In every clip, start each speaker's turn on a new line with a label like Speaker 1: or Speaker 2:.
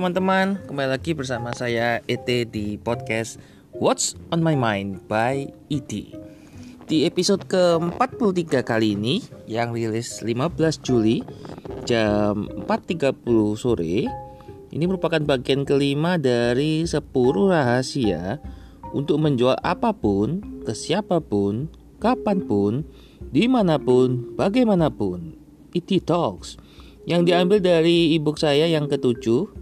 Speaker 1: teman-teman, kembali lagi bersama saya ET di podcast What's on My Mind by ET. Di episode ke-43 kali ini yang rilis 15 Juli jam 4.30 sore ini merupakan bagian kelima dari 10 rahasia untuk menjual apa pun ke siapa pun, kapan pun, di mana pun, bagaimanapun. ET Talks yang diambil dari ebook saya yang ketujuh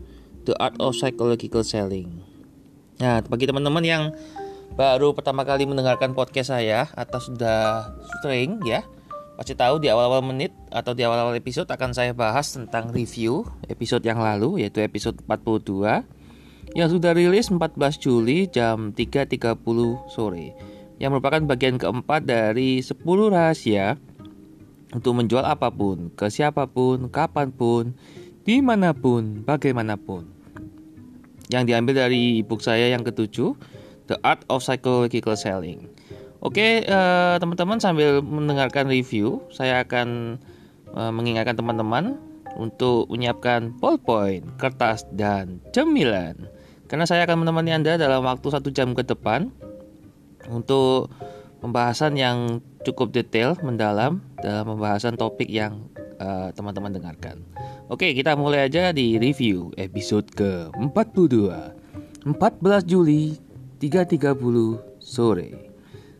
Speaker 1: The Art of Psychological Selling. Nah, bagi teman-teman yang baru pertama kali mendengarkan podcast saya atau sudah sering ya, pasti tahu di awal-awal menit atau di awal-awal episode akan saya bahas tentang review episode yang lalu yaitu episode 42 yang sudah rilis 14 Juli jam 3.30 sore yang merupakan bagian keempat dari 10 rahasia untuk menjual apa pun, ke siapa pun, kapan pun, di mana pun, bagaimanapun. Yang diambil dari ebook saya yang ketujuh, The Art of Psychological Selling. Oke, uh, teman-teman sambil mendengarkan review, saya akan uh, mengingatkan teman-teman untuk menyiapkan ballpoint, kertas, dan cemilan. Karena saya akan menemani Anda dalam waktu satu jam ke depan untuk pembahasan yang cukup detail, mendalam dalam pembahasan topik yang uh, teman-teman dengarkan. Oke, kita mulai aja di review episode ke-42. 14 Juli 3.30 sore.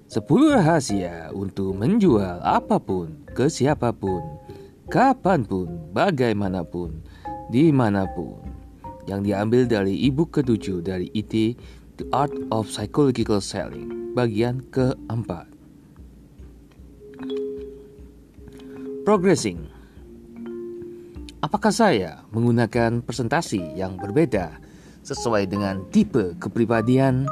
Speaker 1: 10 rahasia untuk menjual apa pun ke siapa pun, kapan pun, bagaimanapun, di mana pun. Yang diambil dari ibu ketujuh dari IT The Art of Psychological Selling, bagian keempat. Progressing. Apakah saya menggunakan presentasi yang berbeda sesuai dengan tipe kepribadian?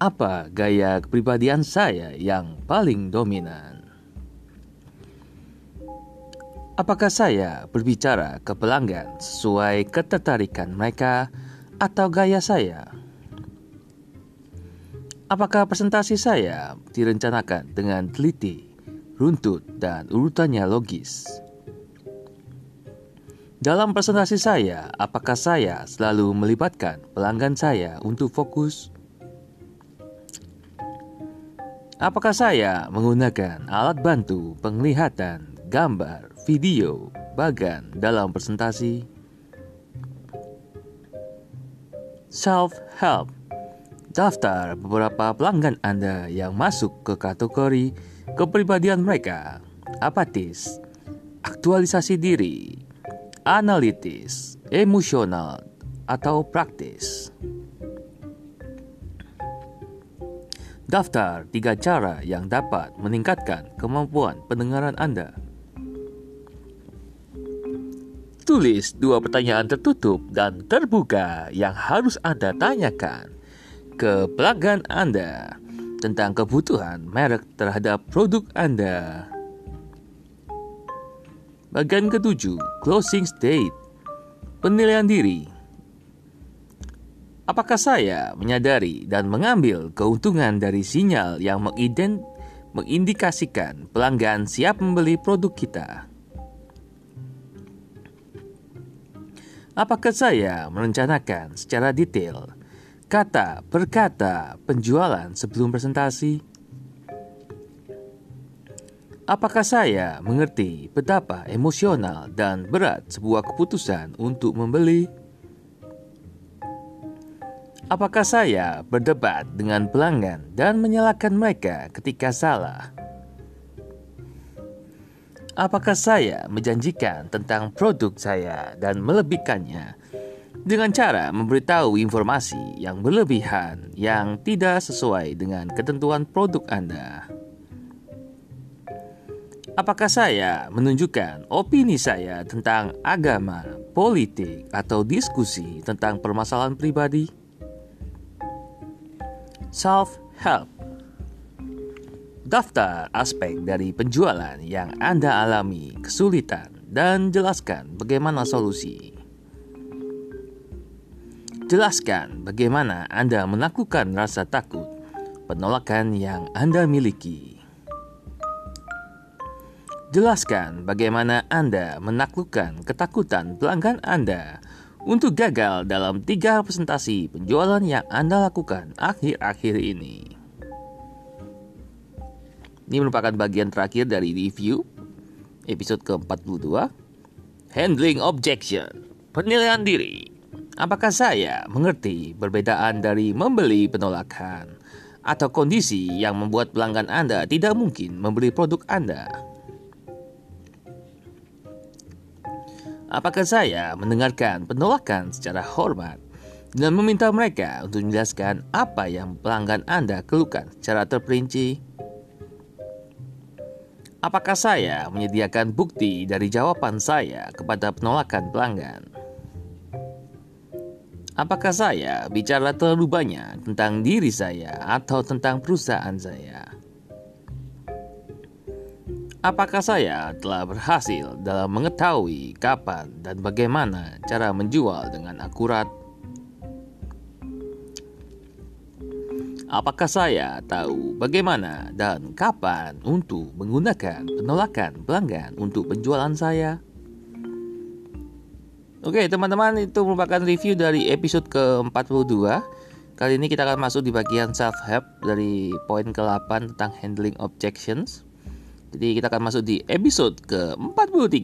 Speaker 1: Apa gaya kepribadian saya yang paling dominan? Apakah saya berbicara ke pelanggan sesuai ketertarikan mereka atau gaya saya? Apakah presentasi saya direncanakan dengan teliti, runtut, dan urutannya logis? Dalam presentasi saya, apakah saya selalu melibatkan pelanggan saya untuk fokus? Apakah saya menggunakan alat bantu penglihatan gambar, video, bagan dalam presentasi. Self-help Daftar beberapa pelanggan Anda yang masuk ke kategori kepribadian mereka. Apatis Aktualisasi diri Analitis Emosional Atau praktis. Daftar tiga cara yang dapat meningkatkan kemampuan pendengaran Anda. Tulis dua pertanyaan tertutup dan terbuka yang harus Anda tanyakan ke pelanggan Anda tentang kebutuhan merek terhadap produk Anda. Bagian ketujuh, closing state, penilaian diri. Apakah saya menyadari dan mengambil keuntungan dari sinyal yang mengident mengindikasikan pelanggan siap membeli produk kita? Apakah saya merencanakan secara detail kata per kata penjualan sebelum presentasi? Apakah saya mengerti betapa emosional dan berat sebuah keputusan untuk membeli? Apakah saya berdebat dengan pelanggan dan menyalahkan mereka ketika salah? apakah saya menjanjikan tentang produk saya dan melebihkannya dengan cara memberitahu informasi yang berlebihan yang tidak sesuai dengan ketentuan produk Anda. Apakah saya menunjukkan opini saya tentang agama, politik, atau diskusi tentang permasalahan pribadi? Self-help Daftar aspek dari penjualan yang Anda alami kesulitan dan jelaskan bagaimana solusi. Jelaskan bagaimana Anda menaklukkan rasa takut, penolakan yang Anda miliki. Jelaskan bagaimana Anda menaklukkan ketakutan pelanggan Anda untuk gagal dalam tiga presentasi penjualan yang Anda lakukan akhir-akhir ini. Ini merupakan bagian terakhir dari review episode ke-42 Handling Objection Penilaian diri Apakah saya mengerti perbedaan dari membeli penolakan atau kondisi yang membuat pelanggan Anda tidak mungkin membeli produk Anda? Apakah saya mendengarkan penolakan secara hormat dan meminta mereka untuk menjelaskan apa yang pelanggan Anda keluhkan secara terperinci? Apakah saya menyediakan bukti dari jawaban saya kepada penolakan pelanggan? Apakah saya bicara terlalu banyak tentang diri saya atau tentang perusahaan saya? Apakah saya telah berhasil dalam mengetahui kapan dan bagaimana cara menjual dengan akurat? Apakah saya tahu bagaimana dan kapan untuk menggunakan penolakan pelanggan untuk penjualan saya? Oke, teman-teman, itu merupakan review dari episode ke-42. Kali ini kita akan masuk di bagian self-help dari poin ke-8 tentang handling objections. Jadi kita akan masuk di episode ke-43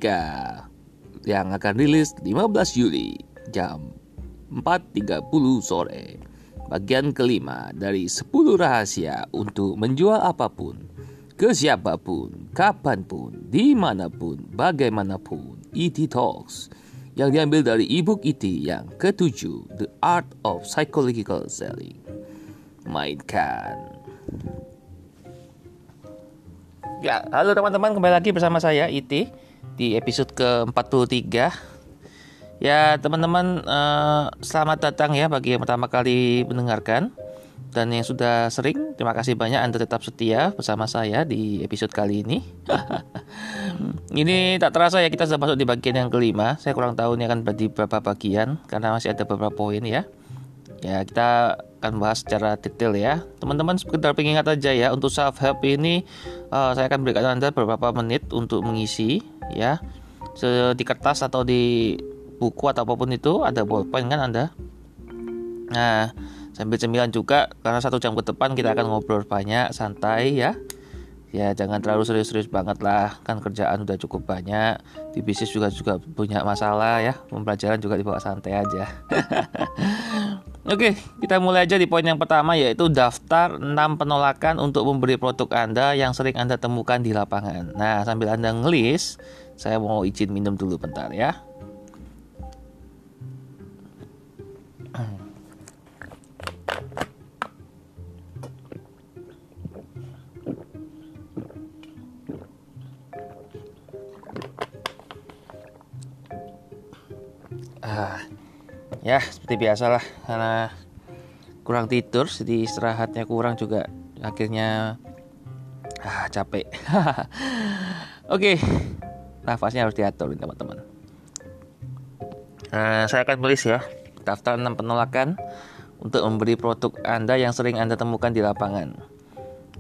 Speaker 1: yang akan rilis 15 Juli jam 4.30 sore. Bagian kelima dari 10 rahasia untuk menjual apa pun ke siapa pun, kapan pun, di mana pun, bagaimanapun. ET Talks yang diambil dari ebook ET yang ketujuh, The Art of Psychological Selling. Mainkan. Ya, halo teman-teman, kembali lagi bersama saya Iti di episode ke-43. Ya, teman-teman, uh, selamat datang ya bagi yang pertama kali mendengarkan dan yang sudah sering, terima kasih banyak Anda tetap setia bersama saya di episode kali ini. ini tak terasa ya kita sudah masuk di bagian yang kelima. Saya kurang tahu ini akan di beberapa bagian karena masih ada beberapa poin ya. Ya, kita akan bahas secara detail ya. Teman-teman sekedar pengingat aja ya untuk self help ini uh, saya akan berikan Anda beberapa menit untuk mengisi ya. Di kertas atau di buku atau apa pun itu ada bolpen kan Anda. Nah, sambil cemilan juga karena satu jam ke depan kita akan ngobrol banyak santai ya ya jangan terlalu serius-serius banget lah kan kerjaan udah cukup banyak di bisnis juga juga punya masalah ya pembelajaran juga dibawa santai aja Oke, kita mulai aja di poin yang pertama yaitu daftar 6 penolakan untuk memberi produk Anda yang sering Anda temukan di lapangan. Nah, sambil Anda ngelis, saya mau izin minum dulu bentar ya. Ah, ya seperti biasa lah karena kurang tidur jadi istirahatnya kurang juga akhirnya ah, capek. Oke nafasnya harus diatur teman-teman. Nah, saya akan tulis ya daftar 6 penolakan untuk memberi produk Anda yang sering Anda temukan di lapangan.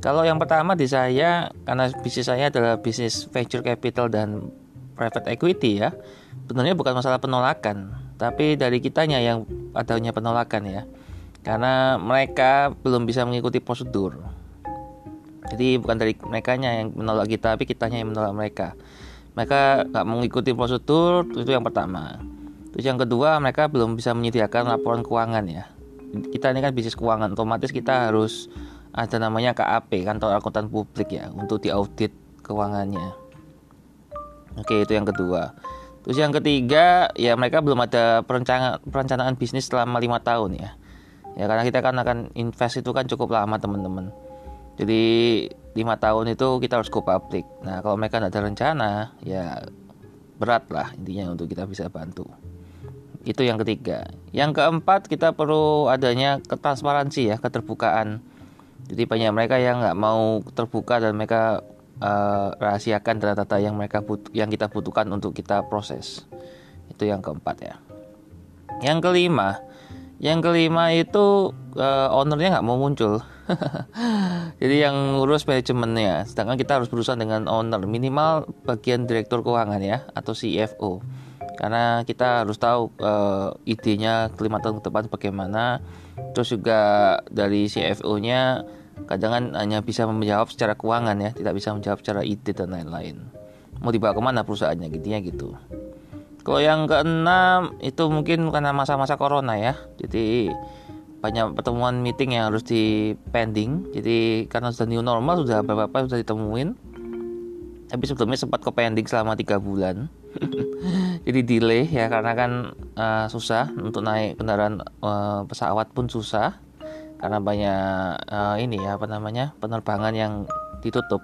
Speaker 1: Kalau yang pertama di saya karena bisnis saya adalah bisnis venture capital dan private equity ya sebenarnya bukan masalah penolakan tapi dari kitanya yang adanya penolakan ya. Karena mereka belum bisa mengikuti prosedur. Jadi bukan dari mereka yang menolak kita tapi kitanya yang menolak mereka. Mereka nggak mengikuti prosedur itu yang pertama. Terus yang kedua mereka belum bisa menyediakan laporan keuangan ya kita ini kan bisnis keuangan otomatis kita harus ada namanya KAP kantor akuntan publik ya untuk diaudit keuangannya oke itu yang kedua Terus yang ketiga, ya mereka belum ada perencanaan perencanaan bisnis selama lima tahun ya. Ya karena kita kan akan invest itu kan cukup lama teman-teman. Jadi lima tahun itu kita harus go public. Nah kalau mereka tidak ada rencana, ya berat lah intinya untuk kita bisa bantu. Itu yang ketiga. Yang keempat kita perlu adanya ketransparansi ya, keterbukaan. Jadi banyak mereka yang nggak mau terbuka dan mereka uh, rahasiakan data-data yang mereka but yang kita butuhkan untuk kita proses. Itu yang keempat ya. Yang kelima, yang kelima itu uh, ownernya nggak mau muncul. Jadi yang ngurus manajemennya, sedangkan kita harus berusaha dengan owner minimal bagian direktur keuangan ya atau CFO. Karena kita harus tahu uh, idenya kelima tahun ke depan bagaimana. Terus juga dari CFO-nya kadang kan hanya bisa menjawab secara keuangan ya, tidak bisa menjawab secara ide dan lain-lain. Mau dibawa ke mana perusahaannya, gitu ya gitu. Kalau yang keenam itu mungkin karena masa-masa corona ya, jadi banyak pertemuan meeting yang harus di pending jadi karena sudah new normal sudah beberapa sudah ditemuin tapi sebelumnya sempat ke pending selama tiga bulan. Jadi delay ya karena kan uh, susah untuk naik kendaraan uh, pesawat pun susah. Karena banyak uh, ini ya apa namanya penerbangan yang ditutup.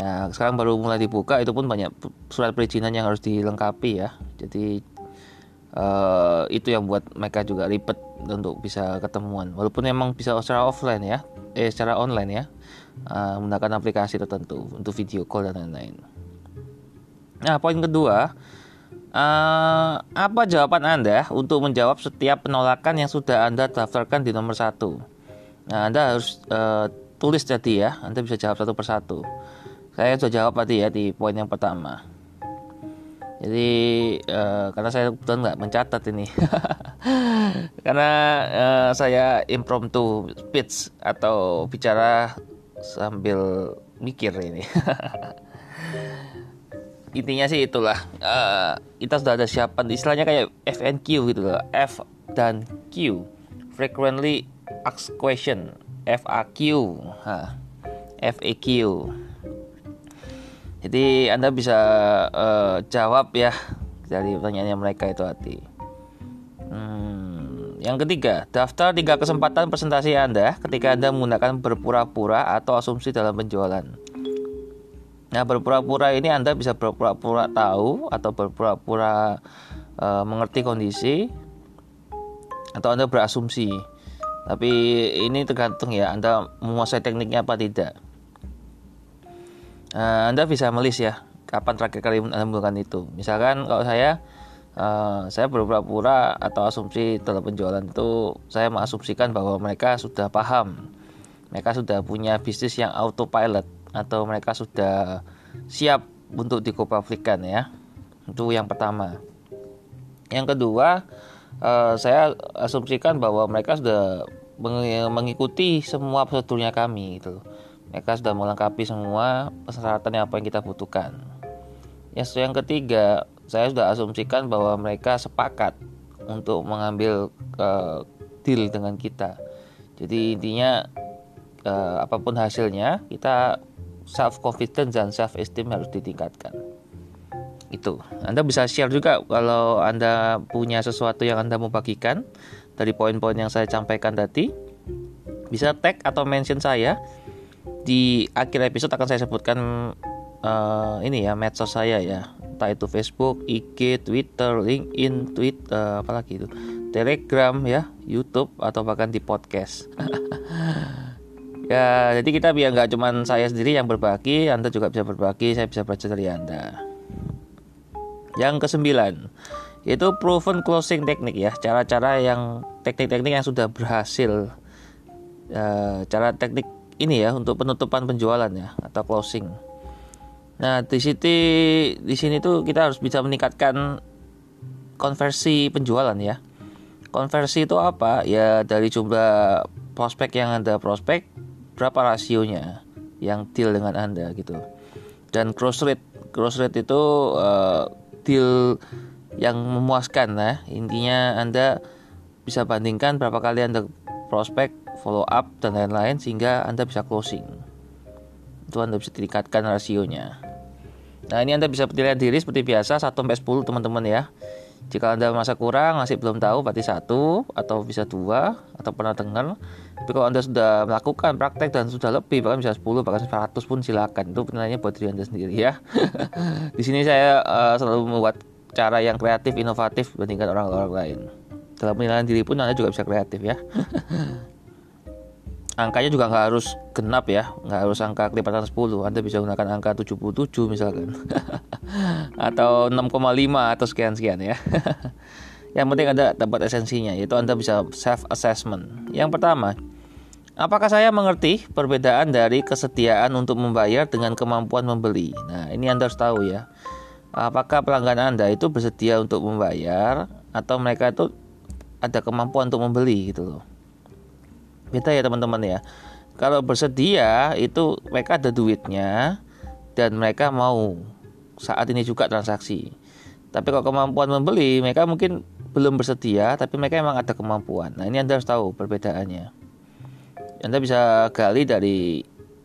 Speaker 1: Ya sekarang baru mulai dibuka itu pun banyak surat perizinan yang harus dilengkapi ya. Jadi uh, itu yang buat mereka juga ribet untuk bisa ketemuan. Walaupun memang bisa secara offline ya eh secara online ya uh, menggunakan aplikasi tertentu untuk video call dan lain-lain. Nah poin kedua uh, apa jawaban anda untuk menjawab setiap penolakan yang sudah anda daftarkan di nomor satu? Nah anda harus uh, tulis tadi ya anda bisa jawab satu persatu. Saya sudah jawab tadi ya di poin yang pertama. Jadi uh, karena saya kebetulan nggak mencatat ini. Karena uh, saya impromptu speech atau bicara sambil mikir ini. Intinya sih itulah. Uh, kita sudah ada siapan istilahnya kayak FNQ gitu loh. F dan Q. Frequently asked question. FAQ ha, FAQ jadi Anda bisa uh, jawab ya dari pertanyaannya mereka itu hati. Hmm, yang ketiga, daftar tiga kesempatan presentasi Anda ketika Anda menggunakan berpura-pura atau asumsi dalam penjualan. Nah, berpura-pura ini Anda bisa berpura-pura tahu atau berpura-pura uh, mengerti kondisi atau Anda berasumsi. Tapi ini tergantung ya Anda menguasai tekniknya apa tidak uh, Anda bisa melis ya kapan terakhir kali Anda melakukan itu. Misalkan kalau saya uh, saya berpura-pura atau asumsi dalam penjualan itu saya mengasumsikan bahwa mereka sudah paham. Mereka sudah punya bisnis yang autopilot atau mereka sudah siap untuk dikopublikkan ya. Itu yang pertama. Yang kedua, uh, saya asumsikan bahwa mereka sudah mengikuti semua prosedurnya kami gitu mereka sudah melengkapi semua persyaratan apa yang kita butuhkan. Yang yang ketiga, saya sudah asumsikan bahwa mereka sepakat untuk mengambil uh, deal dengan kita. Jadi intinya uh, apa pun hasilnya, kita self confidence dan self esteem harus ditingkatkan. Itu. Anda bisa share juga kalau Anda punya sesuatu yang Anda mau bagikan dari poin-poin yang saya sampaikan tadi. Bisa tag atau mention saya di akhir episode akan saya sebutkan uh, ini ya medsos saya ya entah itu Facebook, IG, Twitter, LinkedIn, Tweet, uh, apalagi itu, Telegram ya, YouTube atau bahkan di podcast. ya, jadi kita biar nggak cuma saya sendiri yang berbagi, Anda juga bisa berbagi, saya bisa baca dari Anda. Yang kesembilan, itu proven closing teknik ya, cara-cara yang teknik-teknik yang sudah berhasil, uh, cara teknik ini ya untuk penutupan penjualan ya atau closing. Nah, di sini di sini tuh kita harus bisa meningkatkan konversi penjualan ya. Konversi itu apa? Ya dari jumlah prospek yang Anda prospek berapa rasionya yang deal dengan Anda gitu. Dan cross rate, cross rate itu uh, deal yang memuaskan ya. Intinya Anda bisa bandingkan berapa kali Anda prospek follow up dan lain-lain sehingga Anda bisa closing. Itu Anda bisa tingkatkan rasionya. Nah, ini Anda bisa penilaian diri seperti biasa 1 sampai 10 teman-teman ya. Jika Anda masa kurang masih belum tahu berarti satu atau bisa dua atau pernah dengar. Tapi kalau Anda sudah melakukan praktek dan sudah lebih bahkan bisa 10 bahkan 100 pun silakan. Itu penilaiannya buat diri Anda sendiri ya. Di sini saya uh, selalu membuat cara yang kreatif, inovatif dibandingkan orang-orang lain. Dalam penilaian diri pun Anda juga bisa kreatif ya. angkanya juga nggak harus genap ya nggak harus angka kelipatan 10 Anda bisa gunakan angka 77 misalkan atau 6,5 atau sekian-sekian ya yang penting Anda dapat esensinya yaitu Anda bisa self assessment yang pertama Apakah saya mengerti perbedaan dari kesediaan untuk membayar dengan kemampuan membeli? Nah, ini Anda harus tahu ya. Apakah pelanggan Anda itu bersedia untuk membayar atau mereka itu ada kemampuan untuk membeli gitu loh. Beda ya teman-teman ya. Kalau bersedia itu mereka ada duitnya dan mereka mau saat ini juga transaksi. Tapi kalau kemampuan membeli, mereka mungkin belum bersedia, tapi mereka memang ada kemampuan. Nah ini Anda harus tahu perbedaannya. Anda bisa gali dari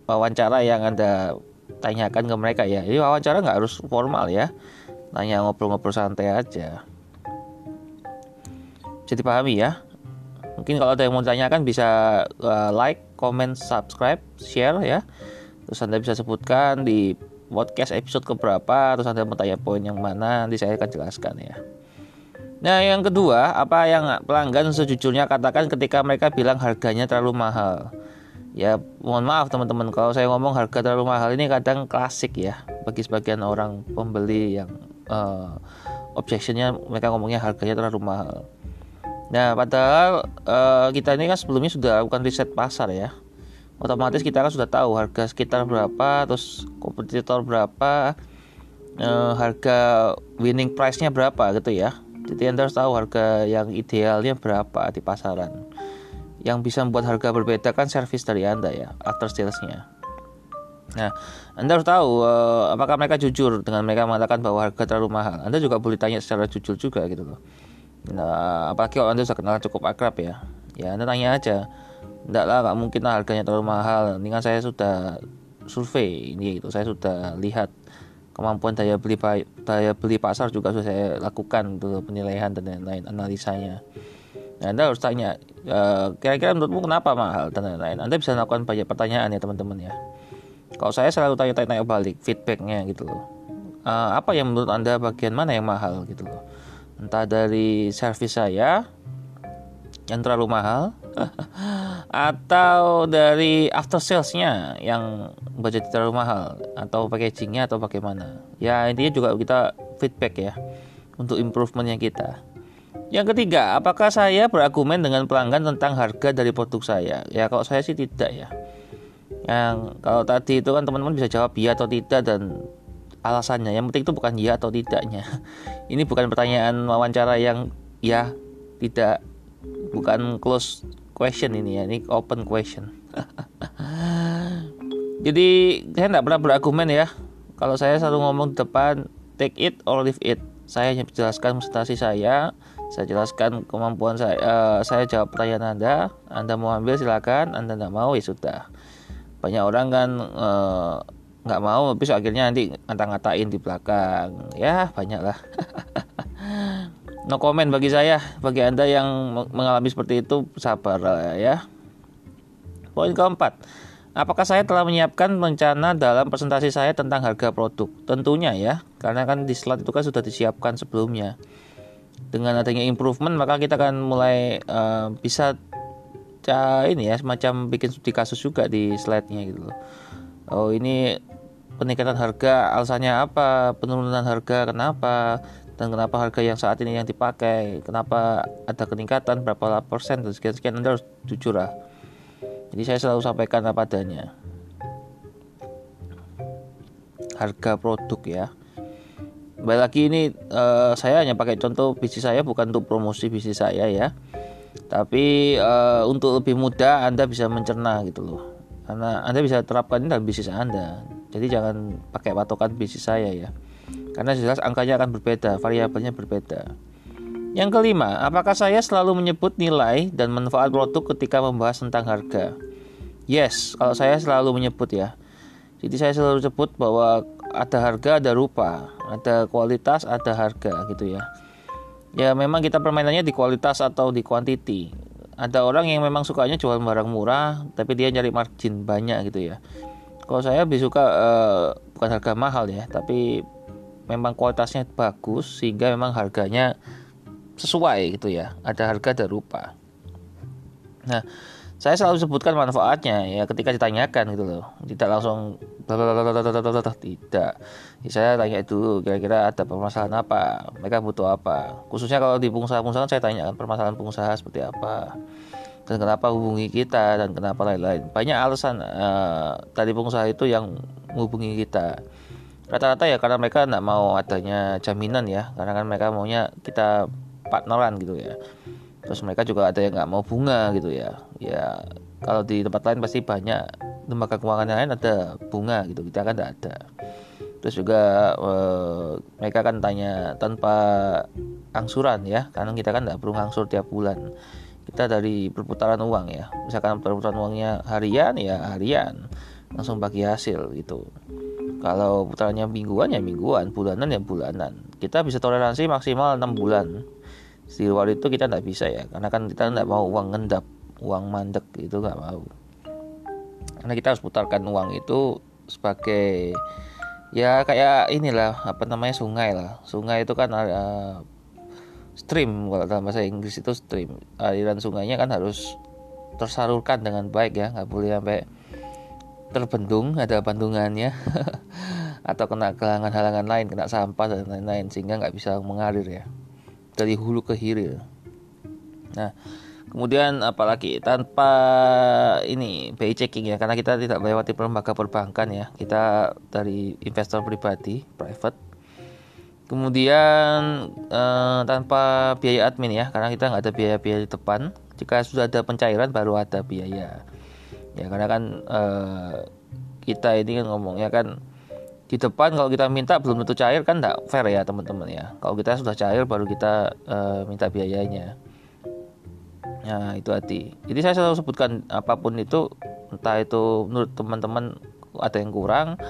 Speaker 1: wawancara yang Anda tanyakan ke mereka ya. Ini wawancara nggak harus formal ya. Tanya ngobrol-ngobrol santai aja. Jadi pahami ya. Mungkin kalau ada yang mau tanyakan bisa uh, like, comment, subscribe, share ya. Terus Anda bisa sebutkan di podcast episode keberapa, terus Anda mau tanya poin yang mana, nanti saya akan jelaskan ya. Nah, yang kedua, apa yang pelanggan sejujurnya katakan ketika mereka bilang harganya terlalu mahal? Ya, mohon maaf teman-teman kalau saya ngomong harga terlalu mahal ini kadang klasik ya bagi sebagian orang pembeli yang uh, objectionnya mereka ngomongnya harganya terlalu mahal. Nah, padahal uh, kita ini kan sebelumnya sudah lakukan riset pasar ya. Otomatis kita kan sudah tahu harga sekitar berapa, terus kompetitor berapa, uh, harga winning price-nya berapa gitu ya jadi Anda harus tahu harga yang idealnya berapa di pasaran. Yang bisa membuat harga berbeda kan servis dari Anda ya, after salesnya. Nah, Anda harus tahu uh, apakah mereka jujur dengan mereka mengatakan bahwa harga terlalu mahal. Anda juga boleh tanya secara jujur juga gitu loh. Nah, apalagi kalau Anda sudah kenal cukup akrab ya. Ya, Anda tanya aja. Enggak lah, nggak mungkin lah harganya terlalu mahal. Ini kan saya sudah survei ini gitu. Saya sudah lihat kemampuan daya beli daya beli pasar juga sudah saya lakukan untuk penilaian dan lain-lain analisanya. Nah, anda harus tanya kira kira-kira menurutmu kenapa mahal dan lain-lain. Anda bisa lakukan banyak pertanyaan ya teman-teman ya. Kalau saya selalu tanya-tanya balik feedbacknya gitu loh. Uh, apa yang menurut anda bagian mana yang mahal gitu loh. Entah dari servis saya yang terlalu mahal atau dari after salesnya yang budget terlalu mahal atau packagingnya atau bagaimana. Ya intinya juga kita feedback ya untuk improvementnya kita. Yang ketiga apakah saya berargumen dengan pelanggan tentang harga dari produk saya? Ya kalau saya sih tidak ya. Yang kalau tadi itu kan teman-teman bisa jawab ya atau tidak dan alasannya. Yang penting itu bukan ya atau tidaknya. Ini bukan pertanyaan wawancara yang ya tidak bukan close question ini ya. Ini open question. Jadi saya tidak pernah berargumen ya. Kalau saya selalu ngomong di depan take it or leave it. Saya hanya menjelaskan prestasi saya. Saya jelaskan kemampuan saya uh, saya jawab pertanyaan anda. Anda mau ambil silakan. Anda tidak mau ya sudah. Banyak orang kan uh, nggak mau tapi akhirnya nanti ngata-ngatain di belakang ya banyak lah no comment bagi saya bagi anda yang mengalami seperti itu sabar ya poin keempat Apakah saya telah menyiapkan rencana dalam presentasi saya tentang harga produk? Tentunya ya, karena kan di slide itu kan sudah disiapkan sebelumnya. Dengan adanya improvement, maka kita akan mulai uh, bisa ini ya semacam bikin studi kasus juga di slide-nya gitu loh. Oh ini peningkatan harga alasannya apa? Penurunan harga kenapa? dan kenapa harga yang saat ini yang dipakai kenapa ada peningkatan berapa persen dan sekian sekian anda harus jujur lah jadi saya selalu sampaikan apa adanya harga produk ya Baik lagi ini uh, saya hanya pakai contoh bisnis saya bukan untuk promosi bisnis saya ya tapi uh, untuk lebih mudah anda bisa mencerna gitu loh karena anda bisa terapkan dalam bisnis anda jadi jangan pakai patokan bisnis saya ya karena jelas angkanya akan berbeda, variabelnya berbeda. Yang kelima, apakah saya selalu menyebut nilai dan manfaat produk ketika membahas tentang harga? Yes, kalau saya selalu menyebut ya. Jadi saya selalu sebut bahwa ada harga, ada rupa, ada kualitas, ada harga gitu ya. Ya memang kita permainannya di kualitas atau di kuantiti. Ada orang yang memang sukanya jual barang murah, tapi dia nyari margin banyak gitu ya. Kalau saya lebih suka uh, bukan harga mahal ya, tapi memang kualitasnya bagus sehingga memang harganya sesuai gitu ya ada harga ada rupa nah saya selalu sebutkan manfaatnya ya ketika ditanyakan gitu loh. Tidak langsung tidak. Saya tanya dulu kira-kira ada permasalahan apa? Mereka butuh apa? Khususnya kalau di pengusaha-pengusaha saya tanyakan permasalahan pengusaha seperti apa? Dan kenapa hubungi kita dan kenapa lain-lain? Banyak alasan uh, tadi pengusaha itu yang menghubungi kita. Rata-rata ya karena mereka tidak mau adanya jaminan ya. Karena kan mereka maunya kita partneran gitu ya terus mereka juga ada yang nggak mau bunga gitu ya. Ya kalau di tempat lain pasti banyak. Lembaga keuangan yang lain ada bunga gitu kita kan tidak ada. Terus juga eh, mereka kan tanya tanpa angsuran ya. Karena kita kan tidak perlu angsur tiap bulan. Kita dari perputaran uang ya. Misalkan perputaran uangnya harian ya harian. Langsung bagi hasil gitu. Kalau putarannya mingguan ya mingguan. Bulanan ya bulanan. Kita bisa toleransi maksimal 6 bulan di luar itu kita tidak bisa ya karena kan kita tidak mau uang ngendap uang mandek itu nggak mau. Karena kita harus putarkan uang itu sebagai ya kayak inilah apa namanya sungai lah. Sungai itu kan uh, stream kalau dalam bahasa Inggris itu stream. Aliran sungainya kan harus tersalurkan dengan baik ya nggak boleh sampai terbendung ada bandungannya atau kena halangan-halangan lain kena sampah dan lain-lain sehingga nggak bisa mengalir ya dari hulu ke hilir. Nah kemudian apalagi tanpa ini BI checking ya karena kita tidak melewati lembaga perbankan ya kita dari investor pribadi private. Kemudian eh, tanpa biaya admin ya karena kita nggak ada biaya-biaya di depan. Jika sudah ada pencairan baru ada biaya. Ya karena kan uh, kita ini kan ngomongnya kan di depan kalau kita minta belum tentu cair kan tidak fair ya teman-teman ya. Kalau kita sudah cair baru kita uh, minta biayanya. Nah itu hati. Jadi saya selalu sebutkan apa pun itu entah itu menurut teman-teman ada yang kurang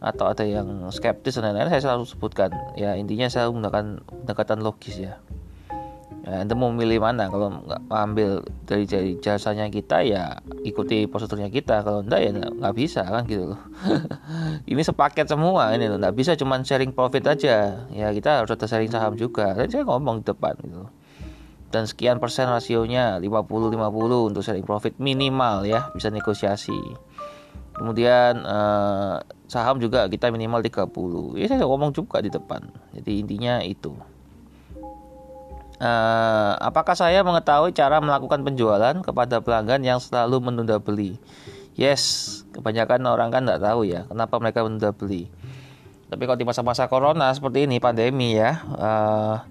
Speaker 1: atau ada yang skeptis dan lain-lain saya selalu sebutkan. Ya intinya saya menggunakan pendekatan logis ya ya, anda mau memilih mana. Kalau nggak ambil dari, jasanya kita ya ikuti prosedurnya kita. Kalau enggak ya nggak bisa kan gitu loh. Ini sepaket semua ini loh. Nggak bisa cuman sharing profit aja. Ya kita harus ada sharing saham juga. Dan saya ngomong di depan gitu dan sekian persen rasionya 50-50 untuk sharing profit minimal ya. Bisa negosiasi. Kemudian eh, saham juga kita minimal 30 ya saya ngomong juga di depan. Jadi intinya itu Uh, apakah saya mengetahui cara melakukan penjualan kepada pelanggan yang selalu menunda beli? Yes, kebanyakan orang kan nggak tahu ya kenapa mereka menunda beli. Tapi kalau di masa-masa corona seperti ini pandemi ya, uh,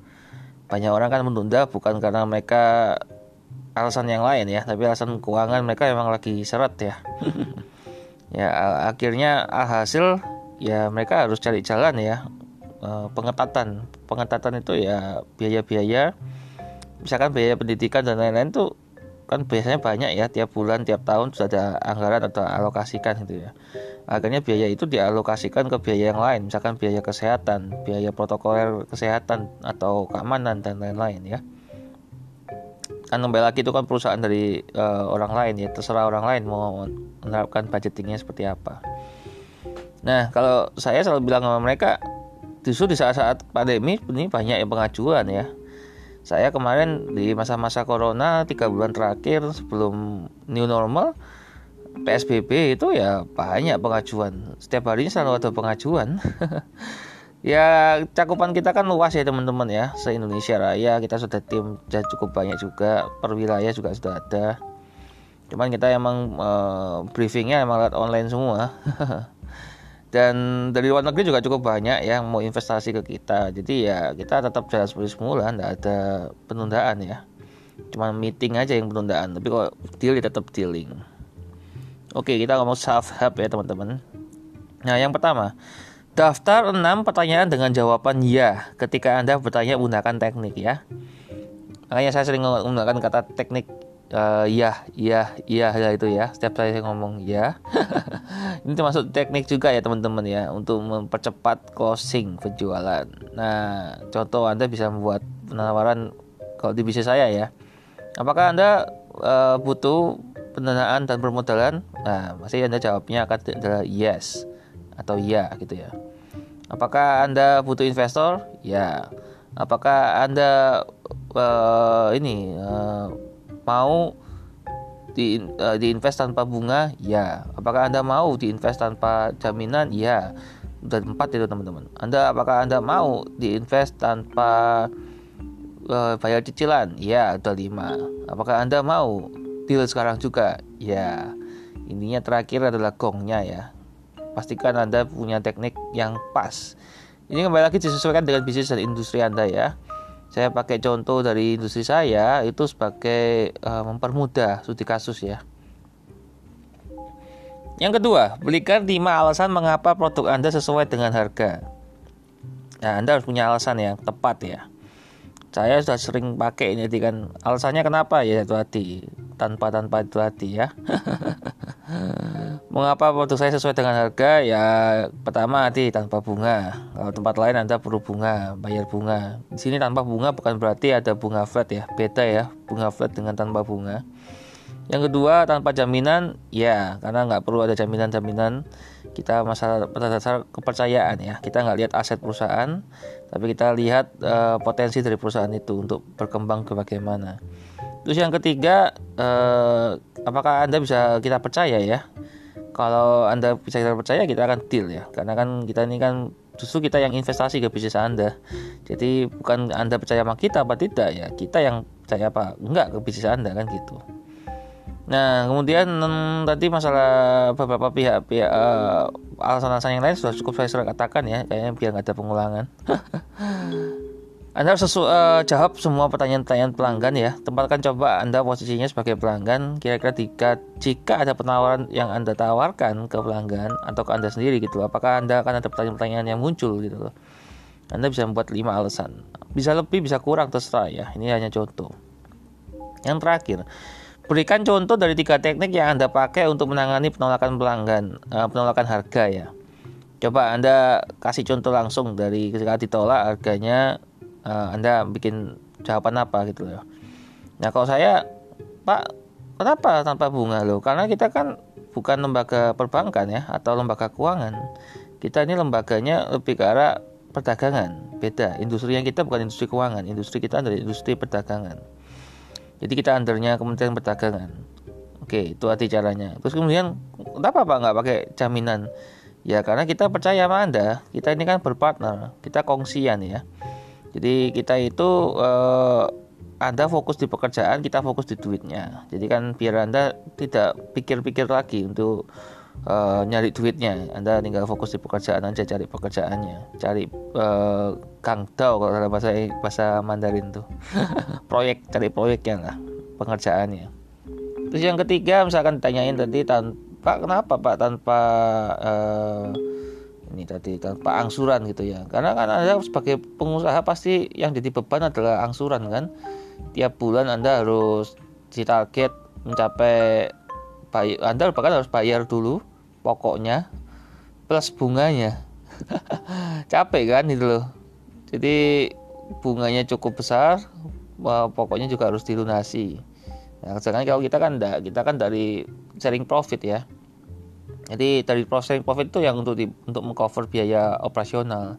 Speaker 1: banyak orang kan menunda bukan karena mereka alasan yang lain ya, tapi alasan keuangan mereka memang lagi seret ya. ya akhirnya hasil ya mereka harus cari jalan ya Eh, pengetatan. Pengetatan itu ya biaya-biaya misalkan biaya pendidikan dan lain-lain tuh kan biasanya banyak ya tiap bulan tiap tahun sudah ada anggaran atau alokasikan gitu ya. Akhirnya biaya itu dialokasikan ke biaya yang lain misalkan biaya kesehatan biaya protokol kesehatan atau keamanan dan lain-lain ya. Kan kembali lagi itu kan perusahaan dari uh, orang lain ya terserah orang lain mau menerapkan budgetingnya seperti apa. Nah kalau saya selalu bilang sama mereka justru di saat-saat pandemi ini banyak yang pengajuan ya. Saya kemarin di masa-masa corona tiga bulan terakhir sebelum new normal PSBB itu ya banyak pengajuan. Setiap harinya selalu ada pengajuan. Ya cakupan kita kan luas ya teman-teman ya. Se Indonesia Raya kita sudah tim sudah cukup banyak juga. Per wilayah juga sudah ada. Cuman kita emang uh, briefingnya emang lewat online semua dan dari luar negeri juga cukup banyak yang mau investasi ke kita. Jadi ya kita tetap jalan seperti semula tidak ada penundaan ya. Cuma meeting aja yang penundaan tapi kalau deal ya tetap dealing. Oke kita ngomong self help ya teman-teman. Nah yang pertama daftar 6 pertanyaan dengan jawaban ya ketika anda bertanya menggunakan teknik ya. Makanya saya sering menggunakan kata teknik uh, ya ya ya itu ya. Setiap saya ngomong ya ini termasuk teknik juga ya teman-teman ya untuk mempercepat closing penjualan. Nah contoh anda bisa membuat penawaran kalau di bisnis saya ya. Apakah anda uh, butuh pendanaan dan permodalan? Nah masih anda jawabnya akan adalah yes atau ya gitu ya. Apakah anda butuh investor? Ya. Apakah anda uh, ini uh, mau di uh, diinvest tanpa bunga? Ya. Apakah anda mau diinvest tanpa jaminan? Ya. Dan empat itu teman-teman. Anda apakah anda mau diinvest tanpa uh, bayar cicilan? Ya ada lima. Apakah anda mau deal sekarang juga? Ya. Intinya terakhir adalah gongnya ya. Pastikan anda punya teknik yang pas. Ini kembali lagi disesuaikan dengan bisnis dan industri anda ya saya pakai contoh dari industri saya itu sebagai uh, mempermudah studi kasus ya yang kedua, belikan 5 alasan mengapa produk Anda sesuai dengan harga. Nah, Anda harus punya alasan yang tepat ya. Saya sudah sering pakai ini kan alasannya kenapa ya itu hati tanpa tanpa itu hati ya. Mengapa produk saya sesuai dengan harga? Ya pertama hati tanpa bunga. Kalau tempat lain Anda perlu bunga, bayar bunga. Di sini tanpa bunga bukan berarti ada bunga flat ya, beda ya bunga flat dengan tanpa bunga. Yang kedua tanpa jaminan ya karena nggak perlu ada jaminan-jaminan kita masalah pada dasar kepercayaan ya kita nggak lihat aset perusahaan tapi kita lihat uh, potensi dari perusahaan itu untuk berkembang ke bagaimana. Terus yang ketiga uh, apakah anda bisa kita percaya ya? Kalau anda bisa kita percaya kita akan deal ya karena kan kita ini kan justru kita yang investasi ke bisnis anda. Jadi bukan anda percaya sama kita apa tidak ya kita yang percaya apa enggak ke bisnis anda kan gitu. Nah, kemudian hmm, tadi masalah beberapa pihak-pihak uh, alasan-alasan yang lain sudah cukup saya sudah katakan ya, kayaknya biar nggak ada pengulangan. anda harus sesu, uh, jawab semua pertanyaan-pertanyaan pelanggan ya. Tempatkan coba Anda posisinya sebagai pelanggan. Kira-kira jika, jika ada penawaran yang Anda tawarkan ke pelanggan atau ke Anda sendiri gitu, apakah Anda akan ada pertanyaan-pertanyaan yang muncul gitu loh. Anda bisa membuat lima alasan. Bisa lebih, bisa kurang terserah ya. Ini hanya contoh. Yang terakhir, Berikan contoh dari tiga teknik yang Anda pakai untuk menangani penolakan pelanggan, uh, penolakan harga ya. Coba Anda kasih contoh langsung dari ketika ditolak harganya, uh, Anda bikin jawaban apa gitu loh. Nah kalau saya, Pak, kenapa tanpa bunga loh? Karena kita kan bukan lembaga perbankan ya atau lembaga keuangan. Kita ini lembaganya lebih ke arah perdagangan, beda. Industri yang kita bukan industri keuangan, industri kita adalah industri perdagangan. Jadi kita undernya Kementerian Perdagangan. Oke, itu arti caranya. Terus kemudian kenapa Pak nggak pakai jaminan? Ya karena kita percaya sama Anda. Kita ini kan berpartner, kita kongsian ya. Jadi kita itu eh, Anda fokus di pekerjaan, kita fokus di duitnya. Jadi kan biar Anda tidak pikir-pikir lagi untuk uh, nyari duitnya. Anda tinggal fokus di pekerjaan aja cari pekerjaannya. Cari uh, kang dao kalau dalam bahasa bahasa Mandarin tuh. Proyek cari proyeknya lah pengerjaannya. Terus yang ketiga misalkan tanyain tadi tanpa kenapa pak tanpa uh, ini tadi tanpa angsuran gitu ya karena kan anda sebagai pengusaha pasti yang jadi beban adalah angsuran kan tiap bulan anda harus ditarget mencapai anda bahkan harus bayar dulu pokoknya plus bunganya. Capek kan itu loh. Jadi bunganya cukup besar, pokoknya juga harus dilunasi. Nah, sedangkan kalau kita kan enggak, kita kan dari sharing profit ya. Jadi dari sharing profit itu yang untuk di, untuk mengcover biaya operasional.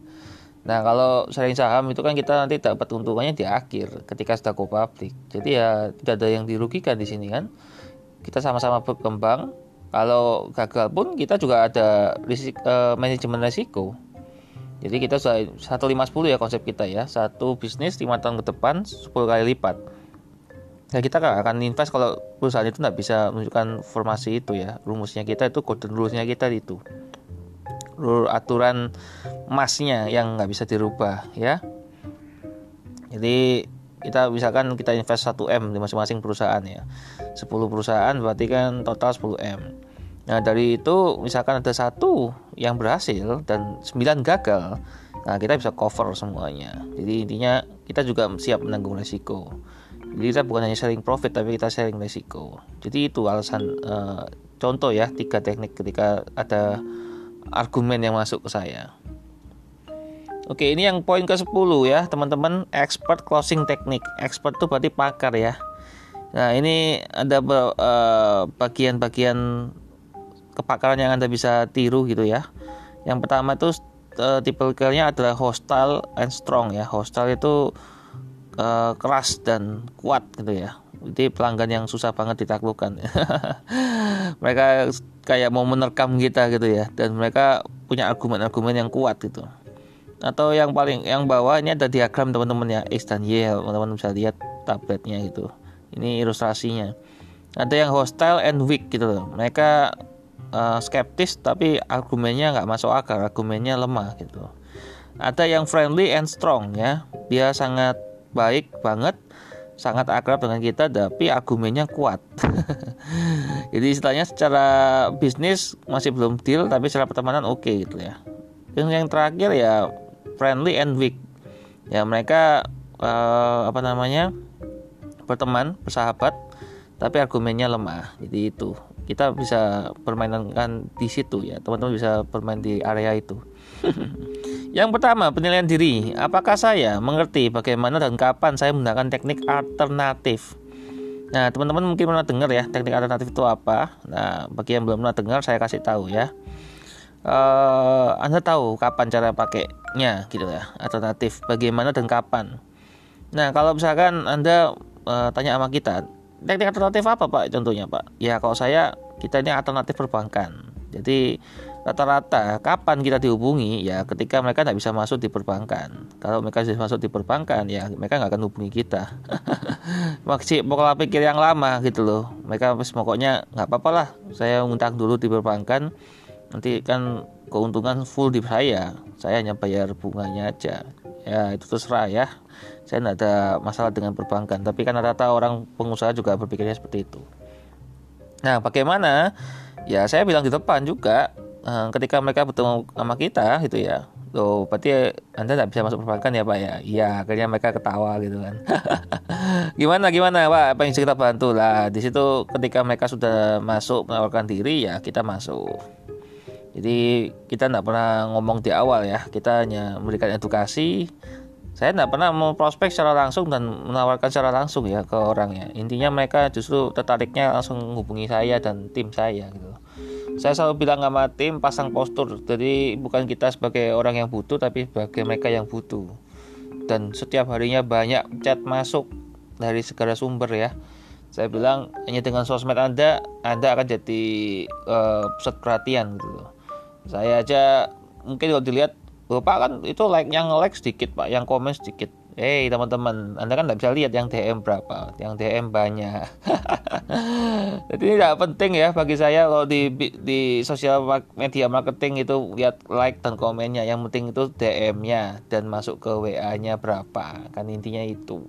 Speaker 1: Nah kalau sharing saham itu kan kita nanti dapat untungannya di akhir ketika sudah go public. Jadi ya tidak ada yang dirugikan di sini kan? Kita sama-sama berkembang. Kalau gagal pun kita juga ada risik, uh, manajemen risiko. Jadi kita sudah satu lima sepuluh ya konsep kita ya. Satu bisnis lima tahun ke depan 10 kali lipat ya kita gak akan invest kalau perusahaan itu nggak bisa menunjukkan formasi itu ya. Rumusnya kita itu golden rulesnya kita itu. Rule aturan emasnya yang nggak bisa dirubah ya. Jadi kita misalkan kita invest 1M di masing-masing perusahaan ya. 10 perusahaan berarti kan total 10M nah dari itu misalkan ada satu yang berhasil dan 9 gagal nah kita bisa cover semuanya. Jadi intinya kita juga siap menanggung resiko jadi kita bukan hanya sharing profit tapi kita sharing resiko jadi itu alasan uh, contoh ya tiga teknik ketika ada argumen yang masuk ke saya Oke, ini yang poin ke-10 ya, teman-teman. Expert closing technique. Expert itu berarti pakar ya. Nah, ini ada eh, bagian-bagian uh, kepakaran yang Anda bisa tiru gitu ya. Yang pertama itu uh, tipe nya adalah hostile and strong ya. Hostile itu uh, keras dan kuat gitu ya. Jadi pelanggan yang susah banget ditaklukkan. mereka kayak mau menerkam kita gitu ya. Dan mereka punya argumen-argumen yang kuat gitu. Atau yang paling yang bawah ini ada diagram teman-teman ya. X dan Y teman-teman bisa lihat tabletnya gitu. Ini ilustrasinya. Ada yang hostile and weak gitu loh. Mereka uh, skeptis tapi argumennya nggak masuk akal. Argumennya lemah gitu. Ada yang friendly and strong ya. Dia sangat baik banget sangat akrab dengan kita tapi argumennya kuat. Jadi istilahnya secara bisnis masih belum deal tapi secara pertemanan oke okay, gitu ya. Yang yang terakhir ya friendly and weak. Ya mereka uh, apa namanya berteman bersahabat tapi argumennya lemah. Jadi itu kita bisa permainkan di situ ya. Teman-teman bisa bermain di area itu yang pertama penilaian diri. Apakah saya mengerti bagaimana dan kapan saya menggunakan teknik alternatif? Nah teman-teman mungkin pernah dengar ya teknik alternatif itu apa? Nah bagi yang belum pernah dengar saya kasih tahu ya. Uh, anda tahu kapan cara pakainya gitu ya alternatif. Bagaimana dan kapan? Nah kalau misalkan anda uh, tanya sama kita teknik alternatif apa Pak contohnya Pak? Ya kalau saya kita ini alternatif perbankan. Jadi rata-rata kapan kita dihubungi ya ketika mereka tidak bisa masuk di perbankan. Kalau mereka bisa masuk di perbankan ya mereka nggak akan hubungi kita. Maksud pola pikir yang lama gitu loh. Mereka pokoknya nggak apa-apa lah. Saya ngutang dulu di perbankan. Nanti kan keuntungan full di saya. Saya hanya bayar bunganya aja. Ya itu terserah ya saya tidak ada masalah dengan perbankan tapi kan rata-rata orang pengusaha juga berpikirnya seperti itu nah bagaimana ya saya bilang di depan juga eh, ketika mereka bertemu sama kita gitu ya Oh, berarti Anda tidak bisa masuk perbankan ya Pak ya? Iya, akhirnya mereka ketawa gitu kan. gimana gimana Pak? Apa yang kita bantu lah? Di situ ketika mereka sudah masuk menawarkan diri ya kita masuk. Jadi kita tidak pernah ngomong di awal ya, kita hanya memberikan edukasi, saya tidak pernah mau prospek secara langsung dan menawarkan secara langsung ya ke orangnya intinya mereka justru tertariknya langsung menghubungi saya dan tim saya gitu saya selalu bilang sama tim pasang postur. Jadi bukan kita sebagai orang yang butuh tapi sebagai mereka yang butuh. Dan setiap harinya banyak chat masuk dari segala sumber ya. Saya bilang hanya dengan sosmed anda anda akan jadi uh, pusat perhatian gitu. Saya aja mungkin kalau dilihat Bapak kan itu like yang like sedikit pak, yang komen sedikit. Hei teman-teman, Anda kan tidak bisa lihat yang DM berapa, yang DM banyak. Jadi ini tidak penting ya bagi saya kalau di di sosial media marketing itu lihat like dan komennya. Yang penting itu DM-nya dan masuk ke WA-nya berapa. Kan intinya itu.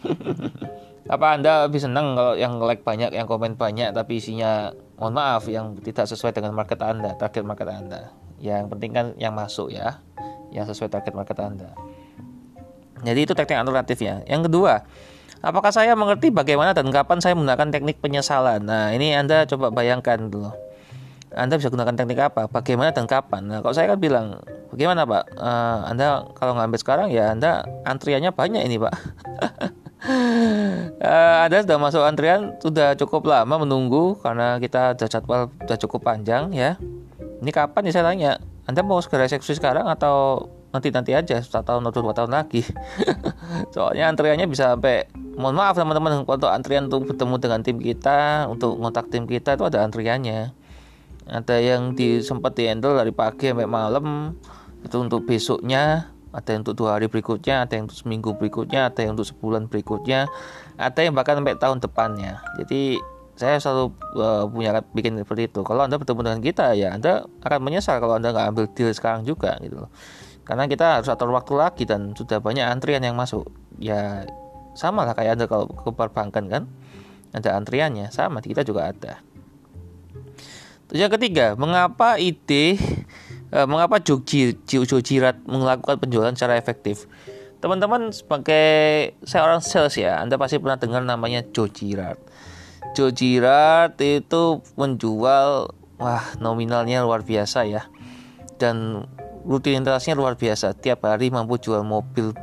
Speaker 1: Apa Anda lebih senang kalau yang like banyak, yang komen banyak, tapi isinya mohon maaf yang tidak sesuai dengan market Anda, target market Anda. Yang penting kan yang masuk ya yang sesuai target market Anda. Jadi itu teknik alternatif ya. Yang kedua, apakah saya mengerti bagaimana dan kapan saya menggunakan teknik penyesalan? Nah, ini Anda coba bayangkan dulu. Anda bisa gunakan teknik apa? Bagaimana dan kapan? Nah, kalau saya kan bilang, bagaimana Pak? Uh, anda kalau ngambil sekarang ya Anda antriannya banyak ini Pak. uh, Anda sudah masuk antrian sudah cukup lama menunggu karena kita sudah jadwal sudah cukup panjang ya. Ini kapan nih saya tanya? Anda mau segera eksekusi sekarang atau nanti nanti aja satu tahun atau dua tahun lagi. Soalnya antriannya bisa sampai mohon maaf teman-teman untuk antrian untuk bertemu dengan tim kita untuk ngontak tim kita itu ada antriannya. Ada yang di sempat di handle dari pagi sampai malam itu untuk besoknya ada yang untuk dua hari berikutnya ada yang untuk seminggu berikutnya ada yang untuk sebulan berikutnya ada yang bahkan sampai tahun depannya. Jadi saya selalu uh, punya bikin seperti itu. Kalau anda bertemu dengan kita ya anda akan menyesal kalau anda nggak ambil deal sekarang juga gitu loh karena kita harus atur waktu lagi dan sudah banyak antrian yang masuk. Ya sama lah kayak anda kalau ke perbankan kan? Ada antriannya sama kita juga ada. Terus yang ketiga mengapa ide uh, mengapa Joji Jojirat melakukan penjualan secara efektif? Teman-teman sebagai saya orang sales ya anda pasti pernah dengar namanya Jojirat Joe Girard itu menjual wah nominalnya luar biasa ya. Dan rutinitasnya luar biasa tiap hari mampu jual mobil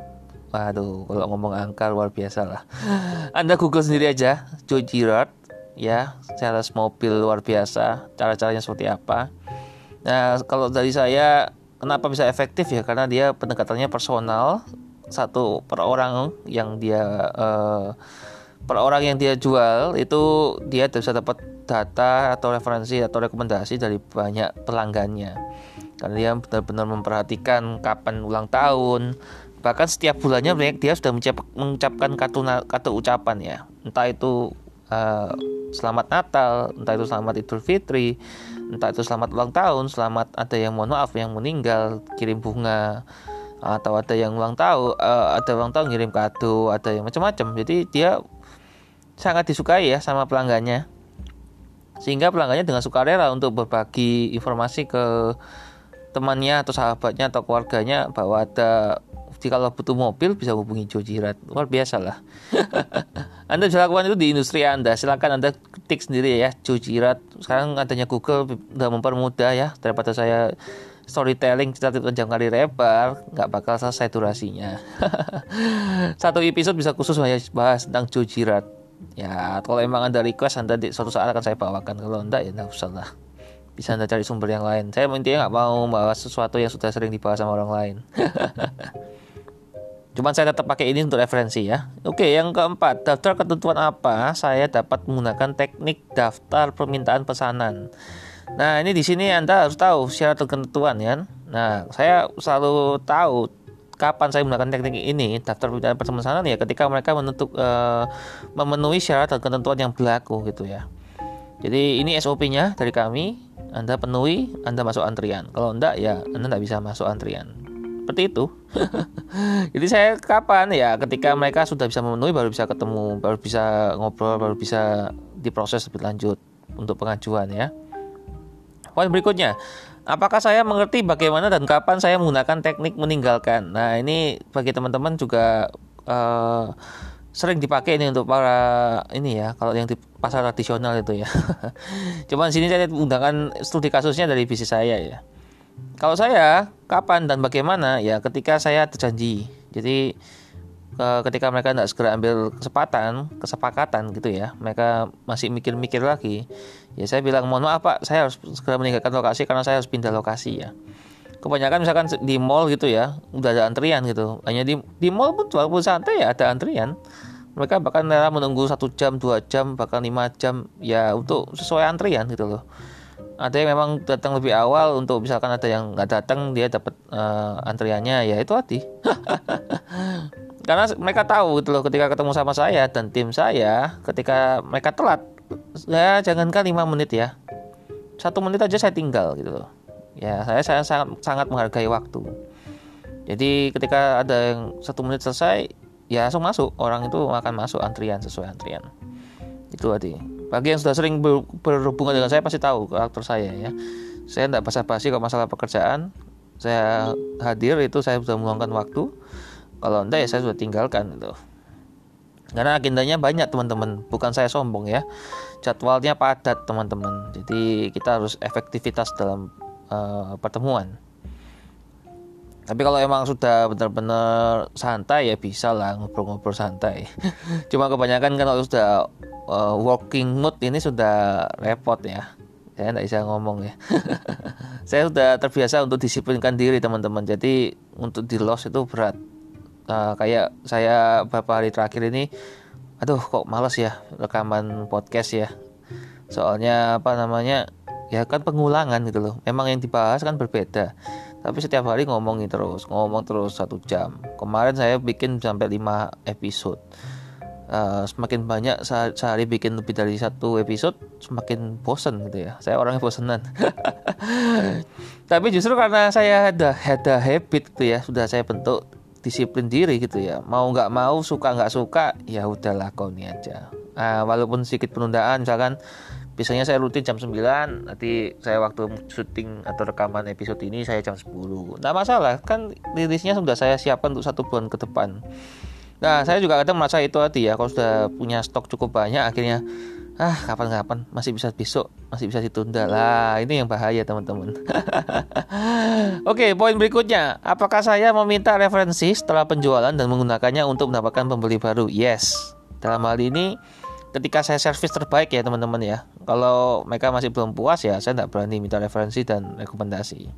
Speaker 1: Waduh, kalau ngomong angka luar biasa lah. Anda Google sendiri aja, Joe Girard, ya, sales mobil luar biasa. Cara-caranya seperti apa? Nah, kalau dari saya, kenapa bisa efektif ya? Karena dia pendekatannya personal, satu per orang yang dia uh, per orang yang dia jual itu dia bisa dapat data atau referensi atau rekomendasi dari banyak pelanggannya karena dia benar-benar memperhatikan kapan ulang tahun bahkan setiap bulannya dia sudah mengucapkan kata kata ucapan ya entah itu uh, selamat Natal, entah itu selamat Idul Fitri, entah itu selamat ulang tahun, selamat ada yang mohon maaf yang meninggal, kirim bunga atau ada yang ulang tahun, uh, ada ulang tahun kirim kado, ada yang macam-macam. Jadi dia sangat disukai ya sama pelanggannya. Sehingga pelanggannya dengan sukarela untuk berbagi informasi ke temannya atau sahabatnya atau keluarganya bahwa ada kalau butuh mobil bisa hubungi Joe Jirat. Luar biasa lah. anda bisa lakukan itu di industri Anda. Silahkan Anda ketik sendiri ya Joe Jirat. Sekarang adanya Google sudah mempermudah ya daripada saya storytelling cerita panjang kali lebar nggak bakal selesai durasinya satu episode bisa khusus bahas tentang Joe Jirat ya kalau emang anda request anda di suatu saat akan saya bawakan kalau enggak ya nggak usah lah bisa anda cari sumber yang lain saya intinya nggak mau bahas sesuatu yang sudah sering dibahas sama orang lain Cuman saya tetap pakai ini untuk referensi ya. Oke, yang keempat, daftar ketentuan apa? Saya dapat menggunakan teknik daftar permintaan pesanan. Nah, ini di sini Anda harus tahu syarat ketentuan ya. Nah, saya selalu tahu kapan saya menggunakan teknik ini daftar permintaan pesanan ya ketika mereka menentuk uh, memenuhi syarat dan ketentuan yang berlaku gitu ya. Jadi ini SOP-nya dari kami. Anda penuhi, Anda masuk antrian. Kalau enggak ya Anda tidak bisa masuk antrian seperti itu. Jadi saya kapan ya ketika mereka sudah bisa memenuhi baru bisa ketemu, baru bisa ngobrol, baru bisa diproses lebih lanjut untuk pengajuan ya. Poin berikutnya, apakah saya mengerti bagaimana dan kapan saya menggunakan teknik meninggalkan? Nah ini bagi teman-teman juga uh, sering dipakai ini untuk para ini ya kalau yang di pasar tradisional itu ya. Cuman sini saya menggunakan studi kasusnya dari bisnis saya ya. Kalau saya kapan dan bagaimana ya ketika saya terjanji. Jadi ketika mereka tidak segera ambil kesempatan, kesepakatan gitu ya, mereka masih mikir-mikir lagi. Ya saya bilang mohon maaf Pak, saya harus segera meninggalkan lokasi karena saya harus pindah lokasi ya. Kebanyakan misalkan di mall gitu ya, udah ada antrian gitu. Hanya di di mall pun walaupun santai ya ada antrian. Mereka bahkan rela menunggu satu jam, dua jam, bahkan lima jam ya untuk sesuai antrian gitu loh ada yang memang datang lebih awal untuk misalkan ada yang nggak datang dia dapat uh, antriannya ya itu hati karena mereka tahu gitu loh ketika ketemu sama saya dan tim saya ketika mereka telat ya jangankan lima menit ya satu menit aja saya tinggal gitu loh ya saya saya sangat sangat menghargai waktu jadi ketika ada yang satu menit selesai ya langsung masuk orang itu akan masuk antrian sesuai antrian itu hati bagi yang sudah sering ber, berhubungan dengan saya pasti tahu karakter saya ya. Saya tidak basa-basi kalau masalah pekerjaan. Saya hadir itu saya sudah meluangkan waktu. Kalau enggak ya saya sudah tinggalkan itu. Karena agendanya banyak teman-teman, bukan saya sombong ya. Jadwalnya padat teman-teman. Jadi kita harus efektivitas dalam uh, pertemuan. Tapi kalau emang sudah benar-benar santai ya bisa lah ngobrol-ngobrol santai. Cuma kebanyakan kan kalau sudah uh, working mood ini sudah repot ya. Saya tidak bisa ngomong ya. Saya sudah terbiasa untuk disiplinkan diri teman-teman. Jadi untuk di loss itu berat. Uh, kayak saya beberapa hari terakhir ini aduh kok males ya rekaman podcast ya. Soalnya apa namanya ya kan pengulangan gitu loh. Memang yang dibahas kan berbeda. Tapi setiap hari ngomongin terus ngomong terus satu jam. Kemarin saya bikin sampai 5 episode. Uh, semakin banyak sehari bikin lebih dari satu episode semakin bosen gitu ya. Saya orangnya bosenan. Tapi justru karena saya ada ada habit gitu ya sudah saya bentuk disiplin diri gitu ya. Mau nggak mau suka nggak suka ya udahlah kau ini aja. Uh, walaupun sedikit penundaan misalkan biasanya saya rutin jam 9 nanti saya waktu syuting atau rekaman episode ini saya jam 10 nah masalah kan rilisnya sudah saya siapkan untuk satu bulan ke depan. Nah, saya juga kadang merasa itu hati ya, kalau sudah punya stok cukup banyak, akhirnya ah kapan-kapan masih bisa besok masih bisa ditunda. Lah ini yang bahaya teman-teman. Oke poin berikutnya. Apakah saya meminta referensi setelah penjualan dan menggunakannya untuk mendapatkan pembeli baru? Yes. Dalam hal ini ketika saya servis terbaik ya teman-teman ya. Kalau mereka masih belum puas ya saya tidak berani minta referensi dan rekomendasi.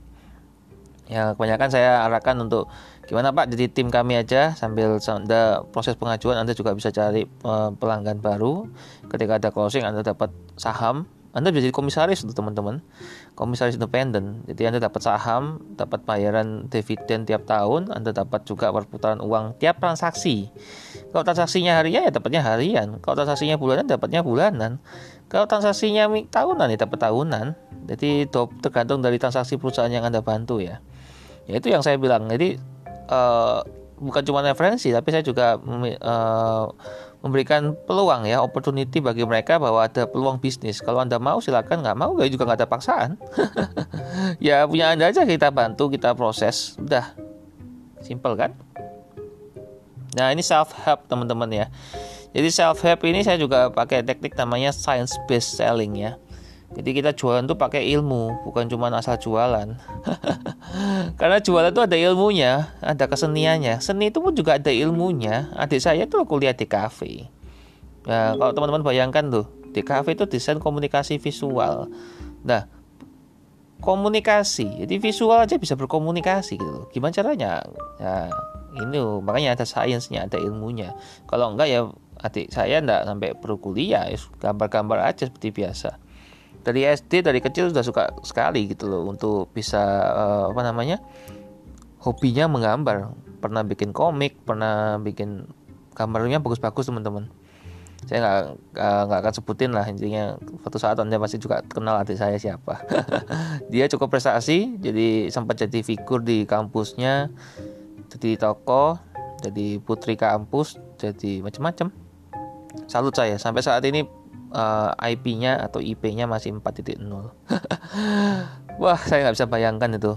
Speaker 1: Ya kebanyakan saya arahkan untuk gimana Pak jadi tim kami aja sambil anda proses pengajuan Anda juga bisa cari uh, pelanggan baru. Ketika ada closing Anda dapat saham. Anda bisa jadi komisaris tuh teman-teman komisaris independen jadi Anda dapat saham dapat bayaran dividen tiap tahun Anda dapat juga perputaran uang tiap transaksi. Kalau transaksinya harian ya dapatnya harian. Kalau transaksinya bulanan dapatnya bulanan. Kalau transaksinya tahunan ya dapat tahunan. Jadi tergantung dari transaksi perusahaan yang Anda bantu ya. Ya itu yang saya bilang. Jadi uh, bukan cuma referensi tapi saya juga uh, memberikan peluang ya opportunity bagi mereka bahwa ada peluang bisnis. Kalau anda mau silakan. Nggak mau ya juga nggak ada paksaan. Ya punya anda aja kita bantu kita proses. Udah. Simple kan? Nah ini self help teman-teman ya. Jadi self help ini saya juga pakai teknik namanya science based selling ya jadi kita jualan tuh pakai ilmu, bukan cuma asal jualan. Karena jualan tuh ada ilmunya, ada keseniannya. Seni itu pun juga ada ilmunya. Adik saya tuh kuliah di kafe. Nah, kalau teman-teman bayangkan tuh, di kafe itu desain komunikasi visual. Nah, komunikasi, jadi visual aja bisa berkomunikasi gitu. Gimana caranya? Ya, ini makanya ada sainsnya, ada ilmunya. Kalau enggak ya adik saya enggak sampai perlu kuliah, ya gambar-gambar aja seperti biasa dari SD dari kecil sudah suka sekali gitu loh untuk bisa uh, apa namanya hobinya menggambar. Pernah bikin komik pernah bikin gambarnya bagus-bagus teman-teman. Saya nggak nggak akan sebutin lah intinya suatu saat anda pasti juga kenal adik saya siapa. Dia cukup prestasi jadi sempat jadi figur di kampusnya jadi tokoh jadi putri kampus jadi macam-macam salut saya sampai saat ini uh, eh, IP-nya atau IP-nya masih 4.0 wah saya nggak bisa bayangkan itu.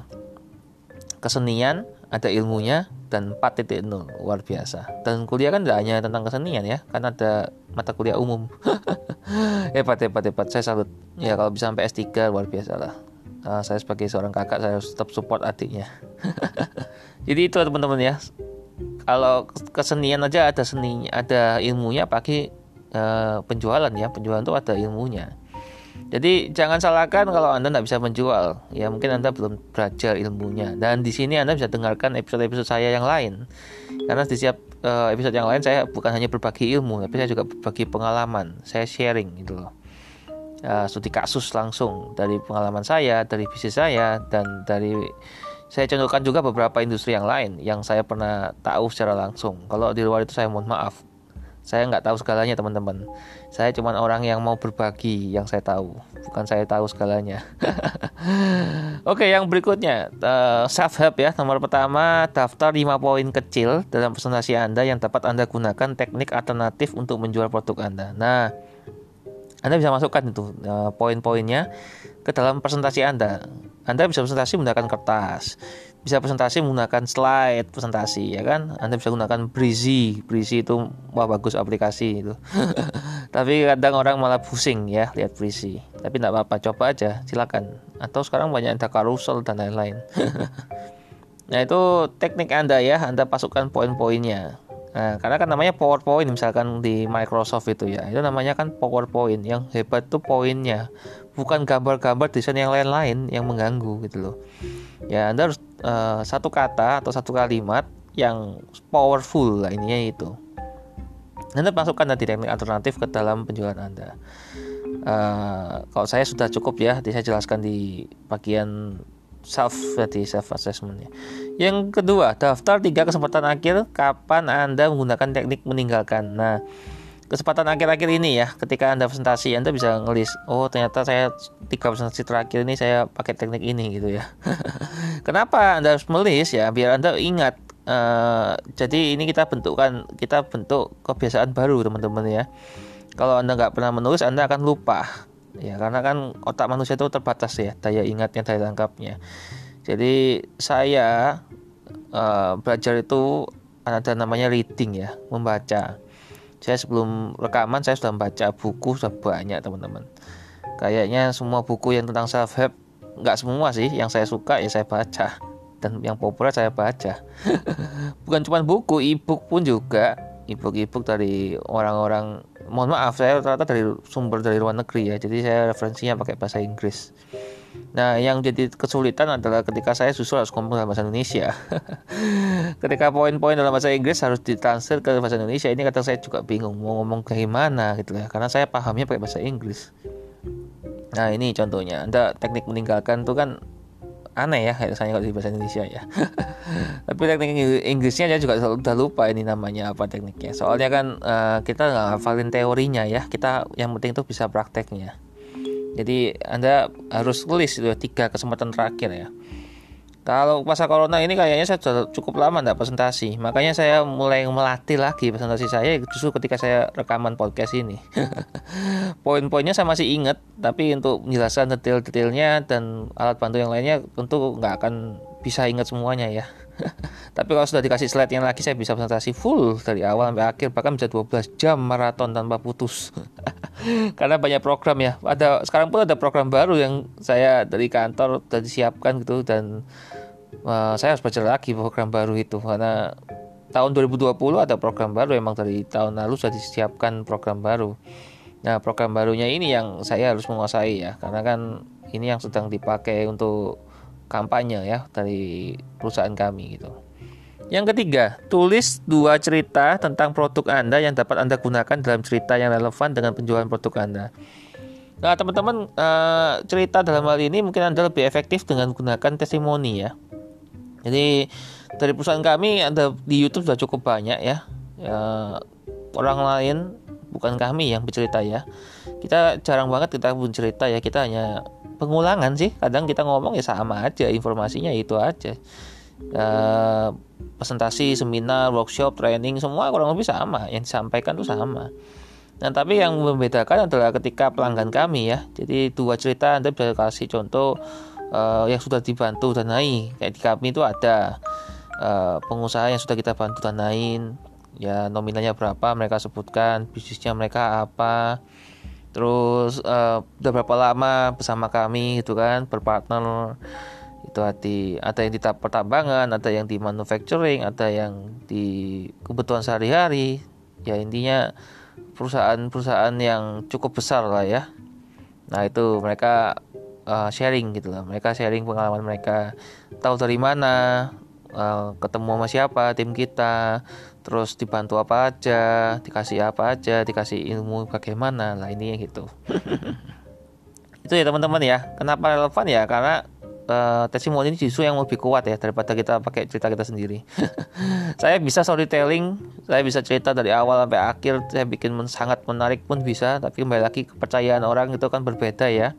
Speaker 1: Kesenian ada ilmunya dan 4.0 luar biasa. Dan kuliah kan tidak hanya tentang kesenian ya kan ada mata kuliah umum. Hebat hebat hebat. Saya salut. Ya kalau bisa sampai S3 luar biasa lah. Uh, saya sebagai seorang kakak saya harus tetap support adiknya. Jadi itu teman-teman ya. Kalau kesenian aja ada seninya ada ilmunya pakai uh, penjualan ya penjualan itu ada ilmunya. Jadi jangan salahkan kalau anda tidak bisa menjual. Ya mungkin anda belum belajar ilmunya. Dan di sini anda bisa dengarkan episode-episode saya yang lain. Karena di setiap uh, episode yang lain saya bukan hanya berbagi ilmu tapi saya juga berbagi pengalaman. Saya sharing gitu loh. Uh, studi kasus langsung dari pengalaman saya dari bisnis saya dan dari saya contohkan juga beberapa industri yang lain yang saya pernah tahu secara langsung. Kalau di luar itu saya mohon maaf saya nggak tahu segalanya teman-teman. Saya cuma orang yang mau berbagi yang saya tahu, bukan saya tahu segalanya. Oke, yang berikutnya uh, eh, self help ya. Nomor pertama, daftar 5 poin kecil dalam presentasi Anda yang dapat Anda gunakan teknik alternatif untuk menjual produk Anda. Nah, Anda bisa masukkan itu uh, poin-poinnya ke dalam presentasi Anda. Anda bisa presentasi menggunakan kertas bisa presentasi menggunakan slide presentasi ya kan? Anda bisa gunakan Breezy. Breezy itu wah bagus aplikasi itu. Tapi kadang orang malah pusing ya lihat Breezy. Tapi tidak apa-apa coba aja silakan. Atau sekarang banyak ada carousel dan lain-lain. Nah itu teknik Anda ya. Anda pasukkan poin-poinnya. Nah, karena kan namanya PowerPoint misalkan di Microsoft itu ya. Itu namanya kan PowerPoint. Yang hebat tuh poinnya, bukan gambar-gambar desain yang lain-lain yang mengganggu gitu loh. Ya, Anda harus uh, satu kata atau satu kalimat yang powerful lah ininya itu. Anda masukkan nanti teknik alternatif ke dalam penjualan Anda. Uh, kalau saya sudah cukup ya, saya jelaskan di bagian self berarti self assessment ya. Yang kedua, daftar tiga kesempatan akhir kapan Anda menggunakan teknik meninggalkan. Nah, kesempatan akhir-akhir ini ya, ketika Anda presentasi, Anda bisa ngelis, oh ternyata saya tiga presentasi terakhir ini saya pakai teknik ini gitu ya. Kenapa Anda harus melis ya? Biar Anda ingat. Uh, jadi ini kita bentukkan, kita bentuk kebiasaan baru teman-teman ya. Kalau Anda nggak pernah menulis, Anda akan lupa ya karena kan otak manusia itu terbatas ya daya ingatnya daya tangkapnya jadi saya uh, belajar itu ada namanya reading ya membaca saya sebelum rekaman saya sudah membaca buku sudah banyak teman-teman. Kayaknya semua buku yang tentang self help nggak semua sih yang saya suka ya saya baca. Dan yang populer saya baca. Bukan cuma buku e-book pun juga. E-book e-book dari orang-orang mohon maaf saya rata-rata dari sumber dari luar negeri ya. Jadi saya referensinya pakai bahasa Inggris. Nah yang jadi kesulitan adalah ketika saya susul harus ngomong dalam bahasa Indonesia ketika poin-poin dalam bahasa Inggris harus ditransfer ke bahasa Indonesia ini kadang saya juga bingung mau ngomong ke gimana gitu ya karena saya pahamnya pakai bahasa Inggris Nah ini contohnya, Anda teknik meninggalkan itu kan aneh ya saya kalau di bahasa Indonesia ya. Tapi teknik Inggrisnya saya juga udah lupa ini namanya apa tekniknya. Soalnya kan uh, kita nggak hafalin teorinya ya, kita yang penting itu bisa prakteknya. Jadi Anda harus tulis itu tiga kesempatan terakhir ya. Kalau masa corona ini kayaknya saya sudah cukup lama tidak presentasi. Makanya saya mulai melatih lagi presentasi saya justru ketika saya rekaman podcast ini. Poin-poinnya saya masih ingat, tapi untuk menjelaskan detail-detailnya dan alat bantu yang lainnya tentu nggak akan bisa ingat semuanya ya. tapi kalau sudah dikasih slide yang lagi saya bisa presentasi full dari awal sampai akhir bahkan bisa 12 jam maraton tanpa putus. Karena banyak program ya. Ada sekarang pun ada program baru yang saya dari kantor sudah disiapkan gitu dan uh, saya harus belajar lagi program baru itu karena tahun 2020 ada program baru emang dari tahun lalu sudah disiapkan program baru. Nah, program barunya ini yang saya harus menguasai ya, karena kan ini yang sedang dipakai untuk kampanye ya dari perusahaan kami gitu. Yang ketiga, tulis dua cerita tentang produk Anda yang dapat Anda gunakan dalam cerita yang relevan dengan penjualan produk Anda. Nah, teman-teman, uh, cerita dalam hal ini mungkin Anda lebih efektif dengan menggunakan testimoni ya. Jadi dari perusahaan kami ada di YouTube sudah cukup banyak ya. ya orang lain bukan kami yang bercerita ya. Kita jarang banget kita bercerita ya. Kita hanya pengulangan sih. Kadang kita ngomong ya sama aja informasinya itu aja. Uh, presentasi, seminar, workshop, training semua kurang lebih sama yang disampaikan itu sama. Nah, tapi yang membedakan adalah ketika pelanggan kami ya. Jadi dua cerita Anda bisa kasih contoh uh, yang sudah dibantu danai kayak di kami itu ada uh, pengusaha yang sudah kita bantu danain ya nominalnya berapa mereka sebutkan bisnisnya mereka apa terus uh, udah berapa lama bersama kami gitu kan berpartner itu hati ada yang di pertambangan ada yang di manufacturing ada yang di kebutuhan sehari-hari. Ya intinya perusahaan-perusahaan yang cukup besar lah ya. Nah itu mereka uh, sharing gitu lah. Mereka sharing pengalaman mereka. Tahu dari mana uh, ketemu sama siapa tim kita terus dibantu apa aja dikasih apa aja dikasih ilmu bagaimana. Lah ini gitu. Itu ya teman-teman ya. Kenapa relevan ya? Karena uh, testimoni ini justru yang lebih kuat ya daripada kita pakai cerita kita sendiri. saya bisa storytelling, saya bisa cerita dari awal sampai akhir, saya bikin sangat menarik pun bisa, tapi kembali lagi kepercayaan orang itu kan berbeda ya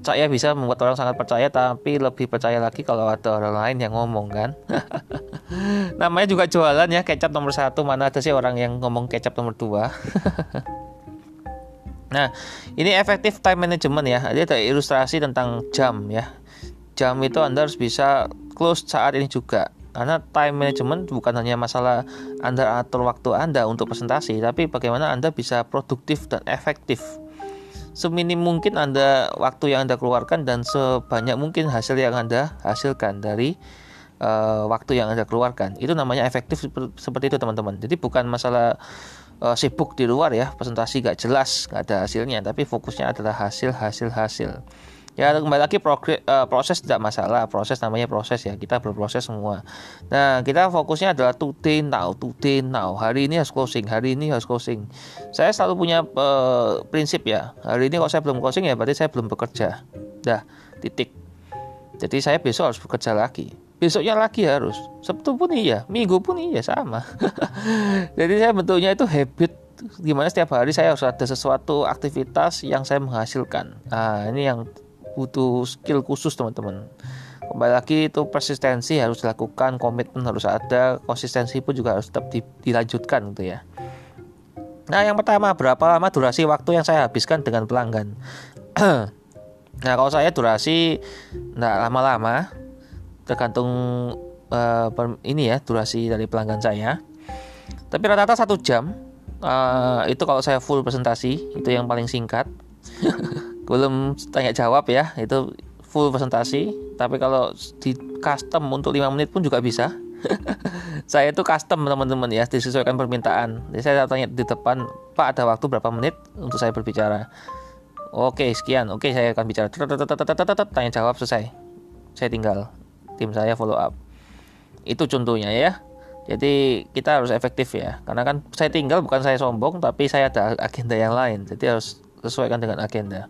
Speaker 1: saya bisa membuat orang sangat percaya tapi lebih percaya lagi kalau ada orang lain yang ngomong kan? Namanya juga jualan ya kecap nomor satu. Mana ada sih orang yang ngomong kecap nomor dua? Nah ini efektif time management ya. Jadi ada ilustrasi tentang jam ya. Jam itu anda harus bisa close saat ini juga. Karena time management bukan hanya masalah anda atur waktu anda untuk presentasi tapi bagaimana anda bisa produktif dan efektif seminim mungkin Anda waktu yang Anda keluarkan dan sebanyak mungkin hasil yang Anda hasilkan dari uh, waktu yang Anda keluarkan. Itu namanya efektif seperti itu teman-teman. Jadi bukan masalah uh, sibuk di luar ya, presentasi gak jelas, gak ada hasilnya, tapi fokusnya adalah hasil hasil hasil ya kembali lagi uh, proses tidak masalah. Proses namanya proses ya kita berproses semua. Nah kita fokusnya adalah today now today now. Hari ini harus closing hari ini harus closing. Saya selalu punya uh, prinsip ya. Hari ini kalau saya belum closing ya berarti saya belum bekerja. Dah titik. Jadi saya besok harus bekerja lagi. Besoknya lagi harus. Sabtu pun iya minggu pun iya sama. Jadi saya bentuknya itu habit gimana setiap hari saya harus ada sesuatu aktivitas yang saya menghasilkan. Nah ini yang butuh skill khusus teman-teman. Kembali lagi itu persistensi harus dilakukan komitmen harus ada konsistensi pun juga harus tetap di, dilanjutkan gitu ya. Nah yang pertama berapa lama durasi waktu yang saya habiskan dengan pelanggan? Nah kalau saya durasi nggak lama-lama tergantung uh, ini ya durasi dari pelanggan saya. Tapi rata-rata satu jam uh, itu kalau saya full presentasi itu yang paling singkat belum tanya jawab ya itu full presentasi. Tapi kalau di custom untuk 5 menit pun juga bisa. Saya itu custom teman-teman ya disesuaikan permintaan. Jadi saya tanya di depan pak ada waktu berapa menit untuk saya berbicara? Oke sekian. Oke saya akan bicara. Tanya jawab selesai. Saya tinggal tim saya follow up. Itu contohnya ya. Jadi kita harus efektif ya. Karena kan saya tinggal bukan saya sombong tapi saya ada agenda yang lain. Jadi harus sesuaikan dengan agenda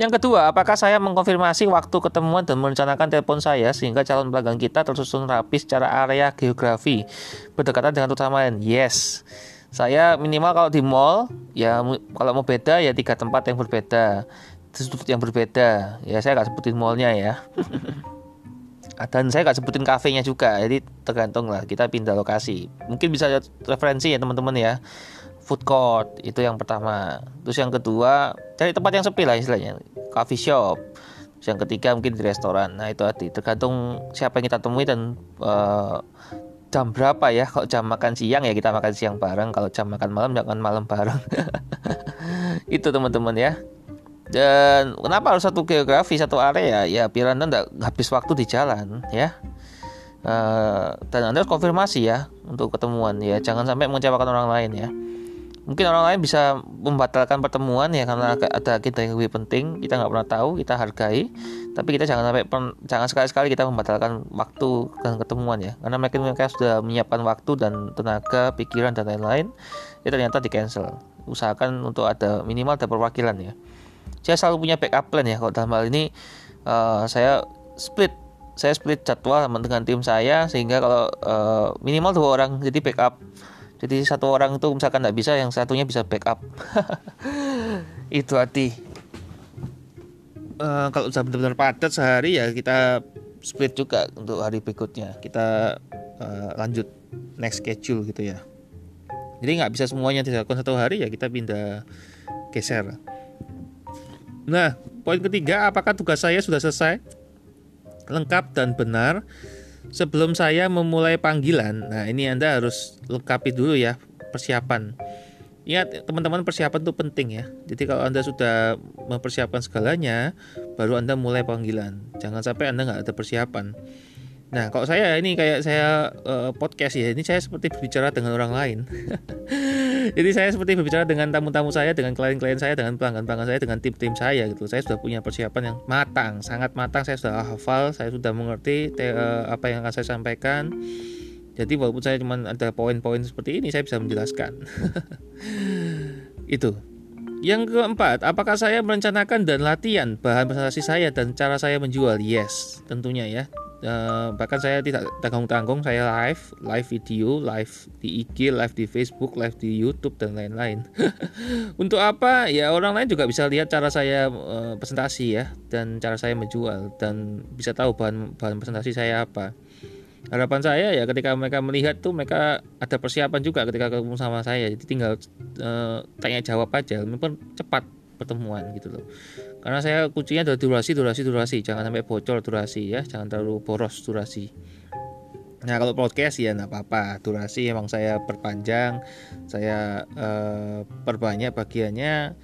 Speaker 1: Yang kedua, apakah saya mengkonfirmasi waktu ketemuan dan merencanakan telepon saya sehingga calon pelanggan kita tersusun rapi secara area geografi berdekatan dengan utama lain? Yes. Saya minimal kalau di mall ya kalau mau beda ya tiga tempat yang berbeda, sudut yang berbeda. Ya saya nggak sebutin mallnya ya. dan saya nggak sebutin kafenya juga, jadi tergantung lah kita pindah lokasi. Mungkin bisa referensi ya teman-teman ya food court itu yang pertama. Terus yang kedua cari tempat yang sepi lah istilahnya. Coffee shop. Terus yang ketiga mungkin di restoran. Nah itu hati tergantung siapa yang kita temui dan uh, jam berapa ya. Kalau jam makan siang ya kita makan siang bareng. Kalau jam makan malam jangan malam bareng. Itu teman-teman ya. Dan kenapa harus satu geografi satu area? Ya biar anda nggak habis waktu di jalan ya. Uh, dan anda harus konfirmasi ya untuk ketemuan ya. Jangan sampai mengecewakan orang lain ya mungkin orang lain bisa membatalkan pertemuan ya karena ada kita yang lebih penting. Kita nggak pernah tahu kita hargai. Tapi kita jangan sampai jangan sekali-sekali kita membatalkan waktu dan ketemuan ya. Karena mereka mereka sudah menyiapkan waktu dan tenaga pikiran dan lain-lain. Ya ternyata di cancel. Usahakan untuk ada minimal ada perwakilan ya. Saya selalu punya backup plan ya kalau dalam hal ini uh, saya split. Saya split jadwal dengan tim saya sehingga kalau uh, minimal dua orang jadi backup jadi satu orang itu misalkan nggak bisa yang satunya bisa backup. Itu hati uh, kalau sudah benar-benar padat sehari ya kita split juga untuk hari berikutnya. Kita uh, lanjut next schedule gitu ya. Jadi nggak bisa semuanya dilakukan satu hari ya kita pindah geser. Nah poin ketiga apakah tugas saya sudah selesai? Lengkap dan benar sebelum saya memulai panggilan, nah ini Anda harus lengkapi dulu ya persiapan. Ingat teman-teman persiapan itu penting ya. Jadi kalau Anda sudah mempersiapkan segalanya, baru Anda mulai panggilan. Jangan sampai Anda nggak ada persiapan. Nah, kalau saya ini kayak saya uh, podcast ya, ini saya seperti berbicara dengan orang lain. Jadi saya seperti berbicara dengan tamu-tamu saya, dengan klien-klien saya, dengan pelanggan-pelanggan saya, dengan tim-tim saya gitu. Saya sudah punya persiapan yang matang, sangat matang. Saya sudah hafal, saya sudah mengerti te, uh, apa yang akan saya sampaikan. Jadi walaupun saya cuma ada poin-poin seperti ini, saya bisa menjelaskan. Itu. Yang keempat, apakah saya merencanakan dan latihan bahan presentasi saya dan cara saya menjual? Yes, tentunya ya uh, bahkan saya tidak tanggung-tanggung saya live live video live di IG live di Facebook live di YouTube dan lain-lain. Untuk apa? Ya orang lain juga bisa lihat cara saya uh, presentasi ya dan cara saya menjual dan bisa tahu bahan bahan presentasi saya apa. Harapan saya ya ketika mereka melihat tuh mereka ada persiapan juga ketika ketemu sama saya. Jadi tinggal uh, tanya jawab aja mungkin cepat pertemuan gitu loh karena saya kuncinya adalah durasi durasi durasi. Jangan sampai bocor durasi ya. Jangan terlalu boros durasi. Nah kalau podcast ya nggak apa-apa. Durasi emang saya perpanjang. Saya uh, perbanyak bagiannya.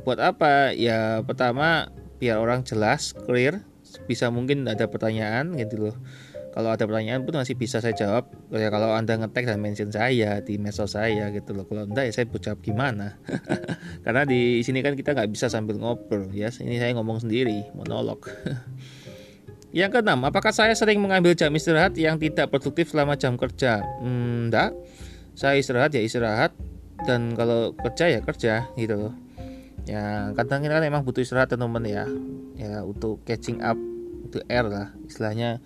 Speaker 1: Buat apa? Ya pertama biar orang jelas clear. Bisa mungkin ada pertanyaan gitu loh kalau ada pertanyaan pun masih bisa saya jawab. Ya kalau anda ngetek dan mention saya di medsos saya gitu loh. Kalau enggak ya saya jawab gimana? Karena di sini kan kita nggak bisa sambil ngobrol ya. Ini saya ngomong sendiri monolog. Yang keenam apakah saya sering mengambil jam istirahat yang tidak produktif selama jam kerja? Hmm, enggak. Saya istirahat ya istirahat. Dan kalau kerja ya kerja gitu loh. Ya kadang kan emang butuh istirahat teman-teman ya. Ya untuk catching up untuk air lah istilahnya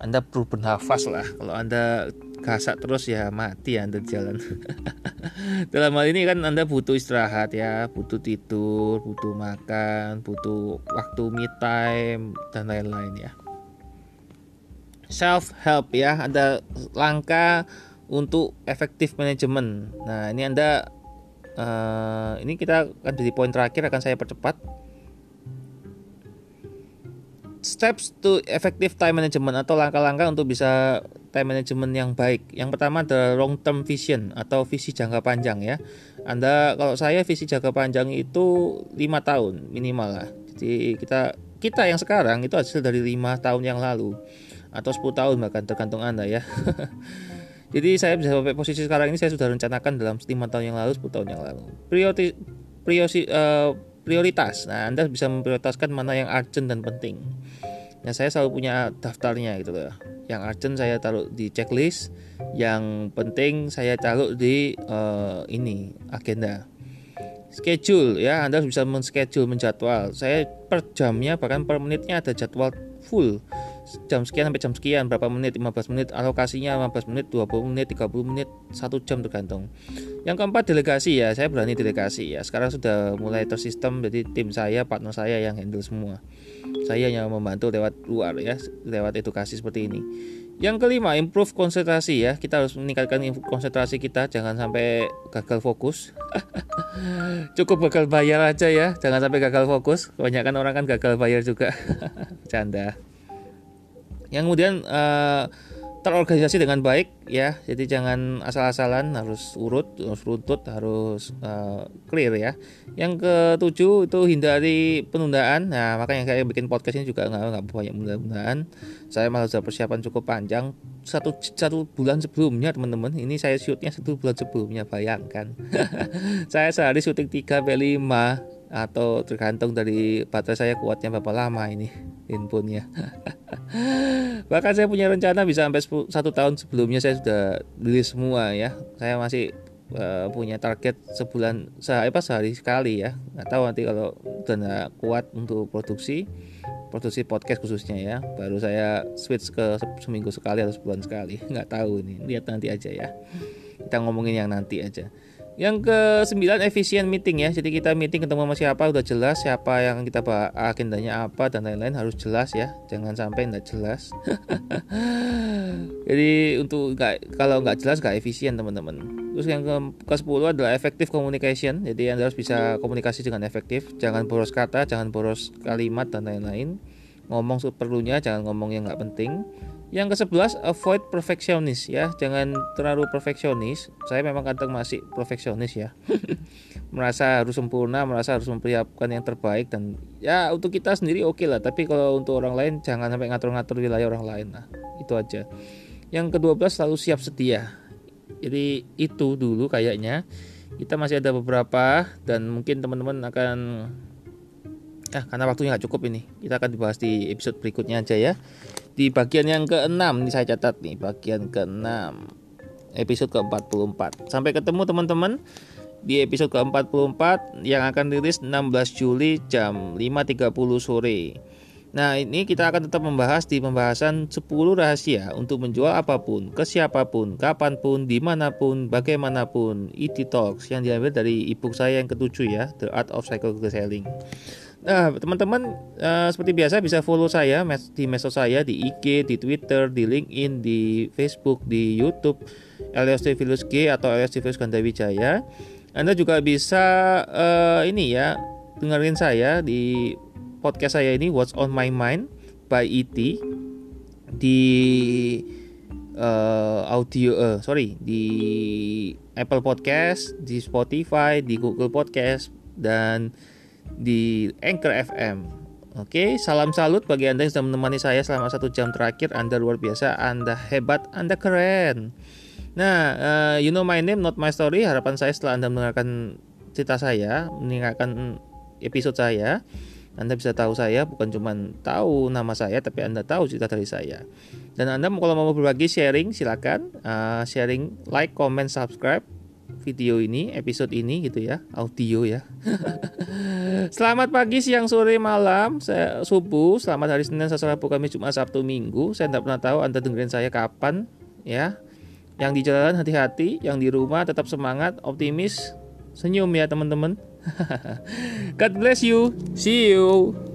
Speaker 1: anda perlu bernafas lah. Kalau Anda gasak terus ya mati Anda di jalan. Dalam hal ini kan Anda butuh istirahat ya, butuh tidur, butuh makan, butuh waktu me time dan lain-lain ya. Self help ya, Anda langkah untuk efektif manajemen. Nah, ini Anda uh, ini kita akan jadi poin terakhir akan saya percepat steps to effective time management atau langkah-langkah untuk bisa time management yang baik. Yang pertama adalah long term vision atau visi jangka panjang ya. Anda kalau saya visi jangka panjang itu lima tahun minimal lah. Jadi kita kita yang sekarang itu hasil dari lima tahun yang lalu atau 10 tahun bahkan tergantung Anda ya. Jadi saya bisa sampai posisi sekarang ini saya sudah rencanakan dalam lima tahun yang lalu, 10 tahun yang lalu. Priority priority uh, prioritas. Nah, Anda bisa memprioritaskan mana yang urgent dan penting. Nah, saya selalu punya daftarnya gitu loh. Yang urgent saya taruh di checklist, yang penting saya taruh di uh, ini agenda. schedule ya Anda bisa men-schedule menjadwal saya per jamnya bahkan per menitnya ada jadwal full jam sekian sampai jam sekian berapa menit 15 menit alokasinya 15 menit 20 menit 30 menit satu jam tergantung yang keempat delegasi ya saya berani delegasi ya sekarang sudah mulai tersistem jadi tim saya partner saya yang handle semua saya yang membantu lewat luar ya lewat edukasi seperti ini yang kelima, improve konsentrasi ya. Kita harus meningkatkan konsentrasi kita, jangan sampai gagal fokus. Cukup gagal bayar aja ya, jangan sampai gagal fokus. Kebanyakan orang kan gagal bayar juga. Canda. Yang kemudian uh, terorganisasi dengan baik ya. Jadi jangan asal-asalan harus urut harus runtut harus uh, clear ya. Yang ketujuh itu hindari penundaan. Nah makanya saya bikin podcast ini juga nggak banyak penundaan. Saya malah sudah persiapan cukup panjang. Satu satu bulan sebelumnya teman-teman ini saya shootnya satu bulan sebelumnya bayangkan. Saya sehari syuting 3 sampai 5 atau tergantung dari baterai saya kuatnya berapa lama ini handphonenya. Bahkan saya punya rencana bisa sampai satu tahun sebelumnya saya sudah beli semua ya. Saya masih uh, punya target sebulan sehari apa sehari sekali ya. Nggak tahu nanti kalau udah kuat untuk produksi produksi podcast khususnya ya. Baru saya switch ke seminggu sekali atau sebulan sekali. Nggak tahu ini lihat nanti aja ya. Kita ngomongin yang nanti aja yang ke sembilan efisien meeting ya. Jadi kita meeting ketemu sama siapa udah jelas siapa yang kita bahas agendanya apa dan lain-lain harus jelas ya. Jangan sampai nggak jelas. Jadi untuk nggak kalau nggak jelas nggak efisien teman-teman. Terus yang ke, ke 10 adalah effective communication. Jadi Anda harus bisa komunikasi dengan efektif. Jangan boros kata, jangan boros kalimat dan lain-lain. Ngomong seperlunya, jangan ngomong yang nggak penting. Yang ke-11 avoid perfectionist ya, jangan terlalu perfeksionis. Saya memang kadang masih perfeksionis ya. merasa harus sempurna, merasa harus mempersiapkan yang terbaik dan ya untuk kita sendiri oke okay lah, tapi kalau untuk orang lain jangan sampai ngatur-ngatur wilayah orang lain lah. Itu aja. Yang ke-12 selalu siap sedia. Jadi itu dulu kayaknya. Kita masih ada beberapa dan mungkin teman-teman akan ah karena waktunya nggak cukup ini. Kita akan dibahas di episode berikutnya aja ya di bagian yang ke-6 nih saya catat nih bagian ke-6 episode ke-44 sampai ketemu teman-teman di episode ke-44 yang akan rilis 16 Juli jam 5.30 sore. Nah ini kita akan tetap membahas di pembahasan 10 rahasia untuk menjual apa pun, ke siapa pun, kapan pun, di mana pun, bagaimanapun IT Talks yang diambil dari ebook saya yang ketujuh ya The Art of Psychological Selling Nah, teman-teman uh, seperti biasa bisa follow saya di medsos saya di IG, di Twitter, di LinkedIn, di Facebook, di YouTube Elias Devilus G atau Elias Devilus Ganda Wijaya. Anda juga bisa uh, ini ya dengerin saya di podcast saya ini What's on My Mind by ET di uh, audio uh, sorry di Apple Podcast, di Spotify, di Google Podcast dan di Anchor FM. Oke, salam salut bagi Anda yang sudah menemani saya selama satu jam terakhir. Anda luar biasa, Anda hebat, Anda keren. Nah, uh, you know my name, not my story. Harapan saya setelah Anda mendengarkan cerita saya, mendengarkan episode saya, Anda bisa tahu saya bukan cuma tahu nama saya, tapi Anda tahu cerita dari saya. Dan Anda kalau mau berbagi sharing, silakan uh, sharing, like, comment, subscribe video ini, episode ini gitu ya, audio ya. selamat pagi, siang, sore, malam, saya subuh, selamat hari Senin, Selasa, Rabu, Kamis, Jumat, Sabtu, Minggu. Saya tidak pernah tahu Anda dengerin saya kapan ya. Yang di jalan hati-hati, yang di rumah tetap semangat, optimis, senyum ya teman-teman. God bless you. See you.